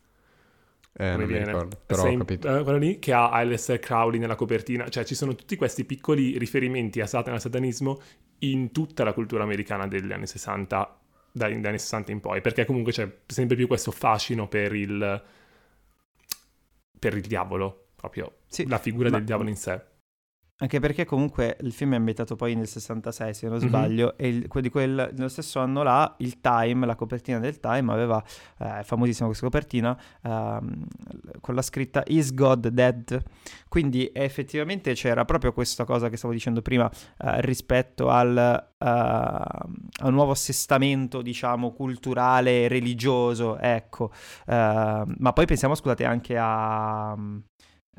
Eh, non mi ricordo, però Same, ho capito. Uh, quello lì che ha Alistair Crowley nella copertina, cioè ci sono tutti questi piccoli riferimenti a Satana e al satanismo in tutta la cultura americana degli anni 60, dagli anni 60 in poi, perché comunque c'è sempre più questo fascino per il per il diavolo, proprio Sì, la figura ma- del diavolo in sé. Anche perché comunque il film è ambientato poi nel 66, se non Mhm. sbaglio, e il- quel, nello stesso anno là il Time, la copertina del Time, aveva, eh, famosissima questa copertina, ehm, con la scritta Is God Dead? Quindi effettivamente c'era proprio questa cosa che stavo dicendo prima eh, rispetto al, eh, a un nuovo assestamento, diciamo, culturale, religioso, ecco. Eh, ma poi pensiamo, scusate, anche a...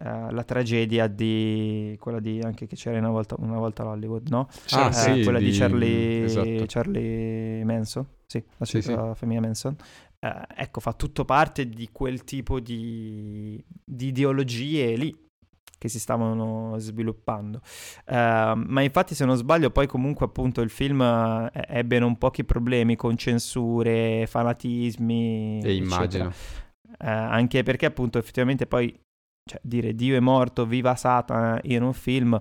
eh, la tragedia di quella di anche che c'era una volta, una volta a Hollywood, no? Ah, Eh, sì, quella di, di- Charlie, esatto. Charlie Manson, sì, la, Sì, la famiglia Manson. Eh, ecco, fa tutto parte di quel tipo di, di ideologie lì che si stavano sviluppando. Eh, ma infatti, se non sbaglio, poi comunque appunto il film ebbe non pochi problemi con censure, fanatismi, E immagino. Anche perché appunto effettivamente poi cioè, dire Dio è morto, viva Satana in un film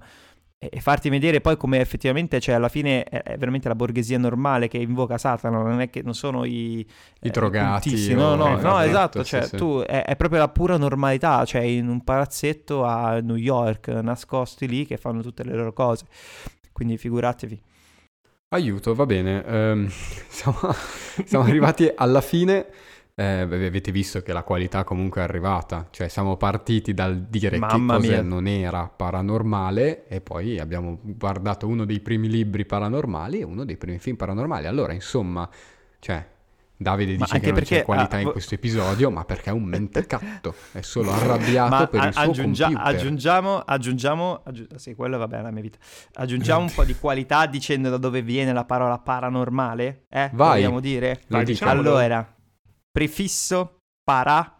e, e farti vedere poi come effettivamente cioè alla fine è, è veramente la borghesia normale che invoca Satana, non è che non sono i, I drogati cultisti, o- no, no, esatto, no, esatto, sì, cioè sì. tu è, è proprio la pura normalità, cioè in un palazzetto a New York, nascosti lì che fanno tutte le loro cose. Quindi figuratevi. Aiuto, va bene. Ehm, *laughs* siamo, siamo arrivati alla fine. Eh, avete visto che la qualità comunque è arrivata. Cioè, siamo partiti dal dire Mamma che cosa mia. non era paranormale e poi abbiamo guardato uno dei primi libri paranormali e uno dei primi film paranormali. Allora, insomma, cioè, Davide dice che non perché, c'è qualità ah, in questo episodio, ma perché è un mentecatto. È solo arrabbiato per il suo aggiungia- computer. aggiungiamo, aggiungiamo, aggiu- sì, quello va bene la mia vita. Aggiungiamo un po' di qualità dicendo da dove viene la parola paranormale, eh? Vai. Vogliamo dire? Vai, dica. diciamolo. Allora, prefisso para,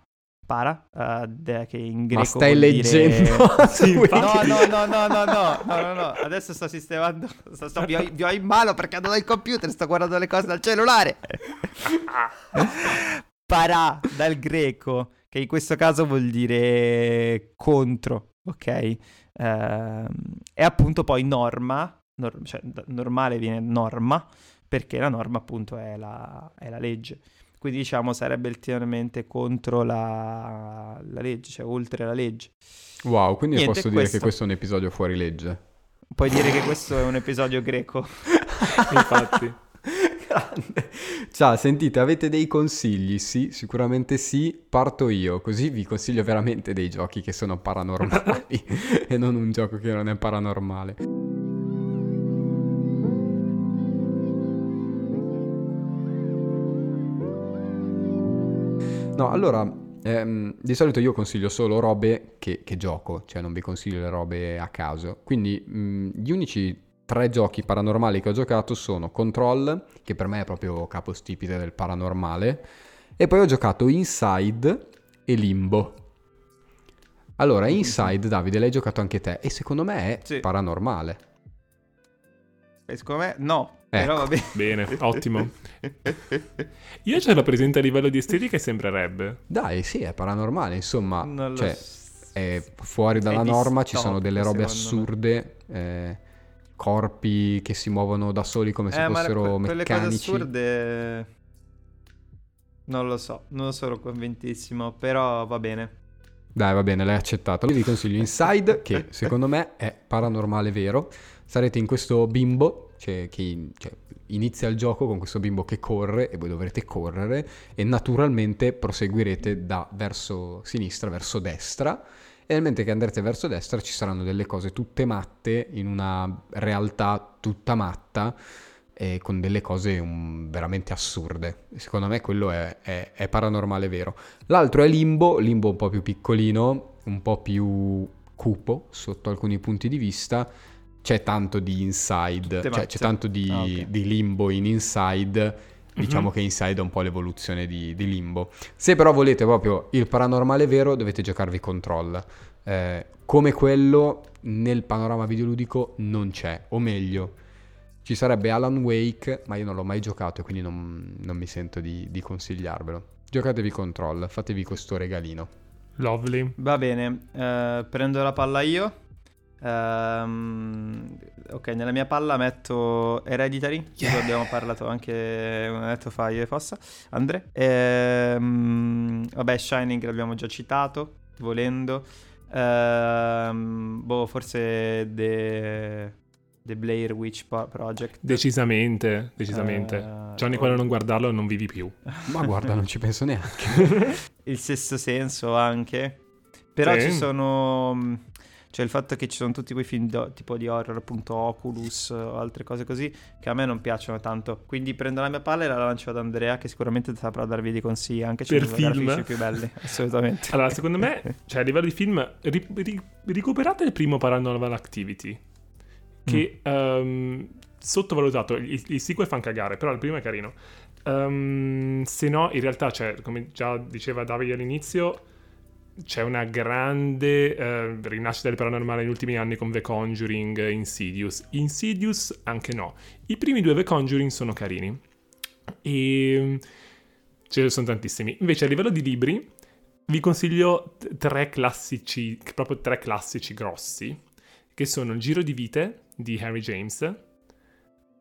para, eh, de- che in greco Ma stai vuol dire- leggendo? *laughs* Sì. No, no, no, no, no, no, no, no, adesso sto sistemando, sto, sto- vi, ho, vi ho in mano perché non ho il computer, sto guardando le cose dal cellulare. *laughs* Parà dal greco, che in questo caso vuol dire contro, ok? Ehm, e appunto poi norma, nor- cioè normale viene norma, perché la norma appunto è la, è la legge. Quindi diciamo sarebbe ulteriormente contro la, la legge, cioè oltre la legge. Wow, quindi Niente, posso dire che questo. questo è un episodio fuori legge. Puoi dire che questo è un episodio greco. *laughs* Infatti. Grande. Ciao, sentite, avete dei consigli? Sì, sicuramente sì. Parto io, così vi consiglio veramente dei giochi che sono paranormali *laughs* e non un gioco che non è paranormale. No, allora, ehm, di solito io consiglio solo robe che, che gioco, cioè non vi consiglio le robe a caso. Quindi mh, gli unici tre giochi paranormali che ho giocato sono Control, che per me è proprio capostipite del paranormale, e poi ho giocato Inside e Limbo. Allora, *laughs* Inside, Davide, l'hai giocato anche te, e secondo me è Sì. paranormale. E secondo me no, Ecco. però va bene. Bene, ottimo. *laughs* Io ce l'ho presente a livello di estetica e sembrerebbe. Dai, sì, è paranormale, insomma, Non cioè, s- è fuori dalla È norma, ci sono delle robe assurde, eh, corpi che si muovono da soli come se Eh, ma fossero que- quelle cose meccanici. assurde... Non lo so, non sono convintissimo, però va bene. Dai, va bene, l'hai accettato. Io vi consiglio Inside, *laughs* che secondo me è paranormale vero. Sarete in questo bimbo, cioè, che cioè, inizia il gioco con questo bimbo che corre e voi dovrete correre e naturalmente proseguirete da verso sinistra, verso destra. E nel mentre che andrete verso destra ci saranno delle cose tutte matte in una realtà tutta matta e con delle cose um, veramente assurde. Secondo me quello è, è- è paranormale vero. L'altro è Limbo, Limbo un po' più piccolino, un po' più cupo sotto alcuni punti di vista. C'è tanto di Inside, cioè c'è tanto di, Ah, ok. di Limbo in Inside. Diciamo Mhm. che Inside è un po' l'evoluzione di, di Limbo. Se però volete proprio il paranormale vero, dovete giocarvi Control. Eh, come quello nel panorama videoludico non c'è, o meglio, ci sarebbe Alan Wake, ma io non l'ho mai giocato e quindi non, non mi sento di, di consigliarvelo. Giocatevi Control, fatevi questo regalino. Lovely. Va bene, eh, prendo la palla io. Ehm, ok, nella mia palla metto Hereditary, di cui abbiamo parlato anche un annetto fa io e Fossa, Andre. Ehm, vabbè, Shining l'abbiamo già citato. volendo. Ehm, boh, forse The, The Blair Witch Project. Decisamente, decisamente. Eh, Johnny, o- quando non guardarlo non vivi più. Ma guarda, non ci penso neanche. *laughs* Il sesto senso anche. Però Sì. ci sono. Cioè il fatto che ci sono tutti quei film do- tipo di horror, appunto Oculus o altre cose così, che a me non piacciono tanto. Quindi prendo la mia palla e la lancio ad Andrea, che sicuramente saprà darvi dei consigli anche Per film? più belli. *laughs* Assolutamente. Allora, secondo me, *laughs* cioè a livello di film, ri- ri- recuperate il primo Paranormal Activity, che ehm, sottovalutato, il, il sequel fa cagare, però il primo è carino. Ehm, se no, in realtà, cioè, come già diceva Davide all'inizio, c'è una grande eh, rinascita del paranormale negli ultimi anni con The Conjuring e Insidious. Insidious anche no. I primi due The Conjuring sono carini. E ce ne sono tantissimi. Invece a livello di libri vi consiglio tre classici, proprio tre classici grossi, che sono Il giro di vite di Harry James,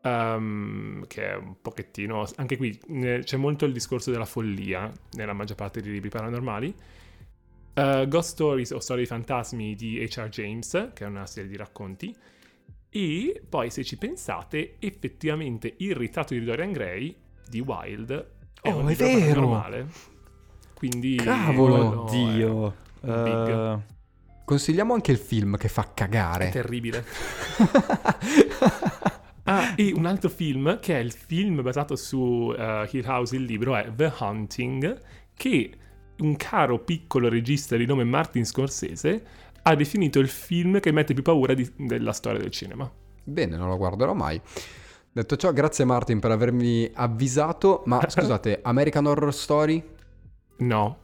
ehm, che è un pochettino, anche qui eh, c'è molto il discorso della follia nella maggior parte dei libri paranormali. Eh, Ghost Stories o Storie di fantasmi di H.R. James, che è una serie di racconti. E poi, se ci pensate, effettivamente il ritratto di Dorian Gray di Wilde è Oh, un è vero! paranormale. Quindi, Cavolo! è- big. Eh, Consigliamo anche il film che fa È cagare. terribile. *laughs* Ah, e un altro film, che è il film basato su eh, Hill House, il libro, è The Hunting, che un caro piccolo regista di nome Martin Scorsese ha definito il film che mette più paura di- della storia del cinema. Bene, non lo guarderò mai. Detto ciò, grazie Martin per avermi avvisato. Ma *laughs* scusate, American Horror Story? No,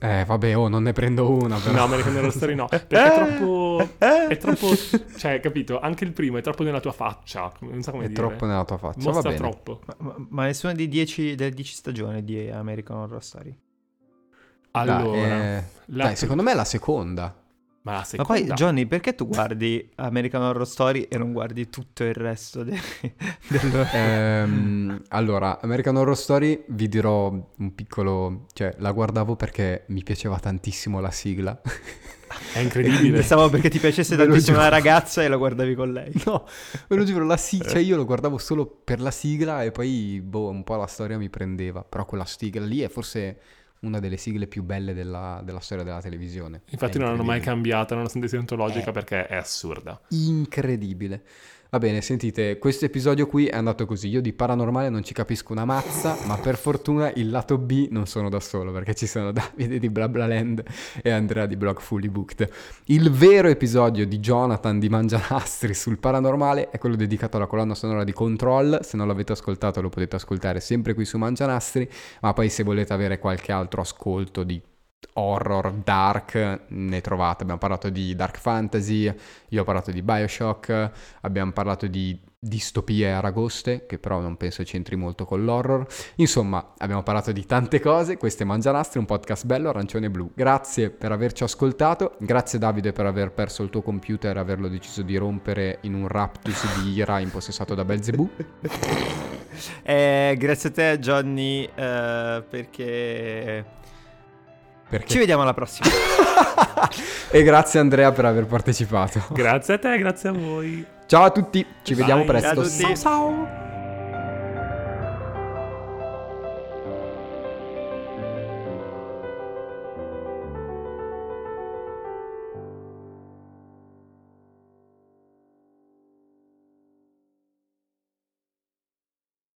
Eh, vabbè, oh, non ne prendo una però. no, American Horror Story no, perché è troppo... È troppo... Cioè, capito? Anche il primo è troppo nella tua faccia, non so come È dire. troppo nella tua faccia. Va Mostra bene. troppo. ma, ma- ma nessuna di 10 delle 10 stagioni di American Horror Story. Dai, Allora, eh, la- dai, secondo me è la seconda. ma la Ma seconda... poi, Johnny, perché tu guardi American Horror Story e non guardi tutto il resto de- *laughs* del... Ehm, *laughs* allora, American Horror Story vi dirò un piccolo... Cioè, la guardavo perché mi piaceva tantissimo la sigla. *laughs* È incredibile. Pensavo perché ti piacesse tantissimo una ragazza e la guardavi con lei. No, ve lo giuro, la sigla, cioè io lo guardavo solo per la sigla e poi, boh, un po' la storia mi prendeva. Però quella sigla lì è forse una delle sigle più belle della, della storia della televisione. Infatti È non l'hanno mai cambiata nonostante sia ontologica Eh. perché è assurda. Incredibile. Va bene, sentite, questo episodio qui è andato così. Io di paranormale non ci capisco una mazza, ma per fortuna il lato B non sono da solo, perché ci sono Davide di BlaBlaLand e Andrea di Blog Fully Booked. Il vero episodio di Jonathan di Mangianastri sul paranormale è quello dedicato alla colonna sonora di Control. Se non l'avete ascoltato lo potete ascoltare sempre qui su Mangianastri, ma poi se volete avere qualche altro ascolto di horror, dark, ne trovate. Abbiamo parlato di dark fantasy, io ho parlato di Bioshock, abbiamo parlato di distopie aragoste, che però non penso c'entri molto con l'horror. Insomma, abbiamo parlato di tante cose. Questo è Mangianastri, un podcast bello, arancione e blu. Grazie per averci ascoltato. Grazie Davide per aver perso il tuo computer e averlo deciso di rompere in un raptus di ira impossessato da Belzebù. Eh, grazie a te, Johnny, eh, perché... Perché... Ci vediamo alla prossima. *laughs* e grazie Andrea per aver partecipato. Grazie a te, grazie a voi. Ciao a tutti, ci vediamo Bye. presto. Ciao ciao.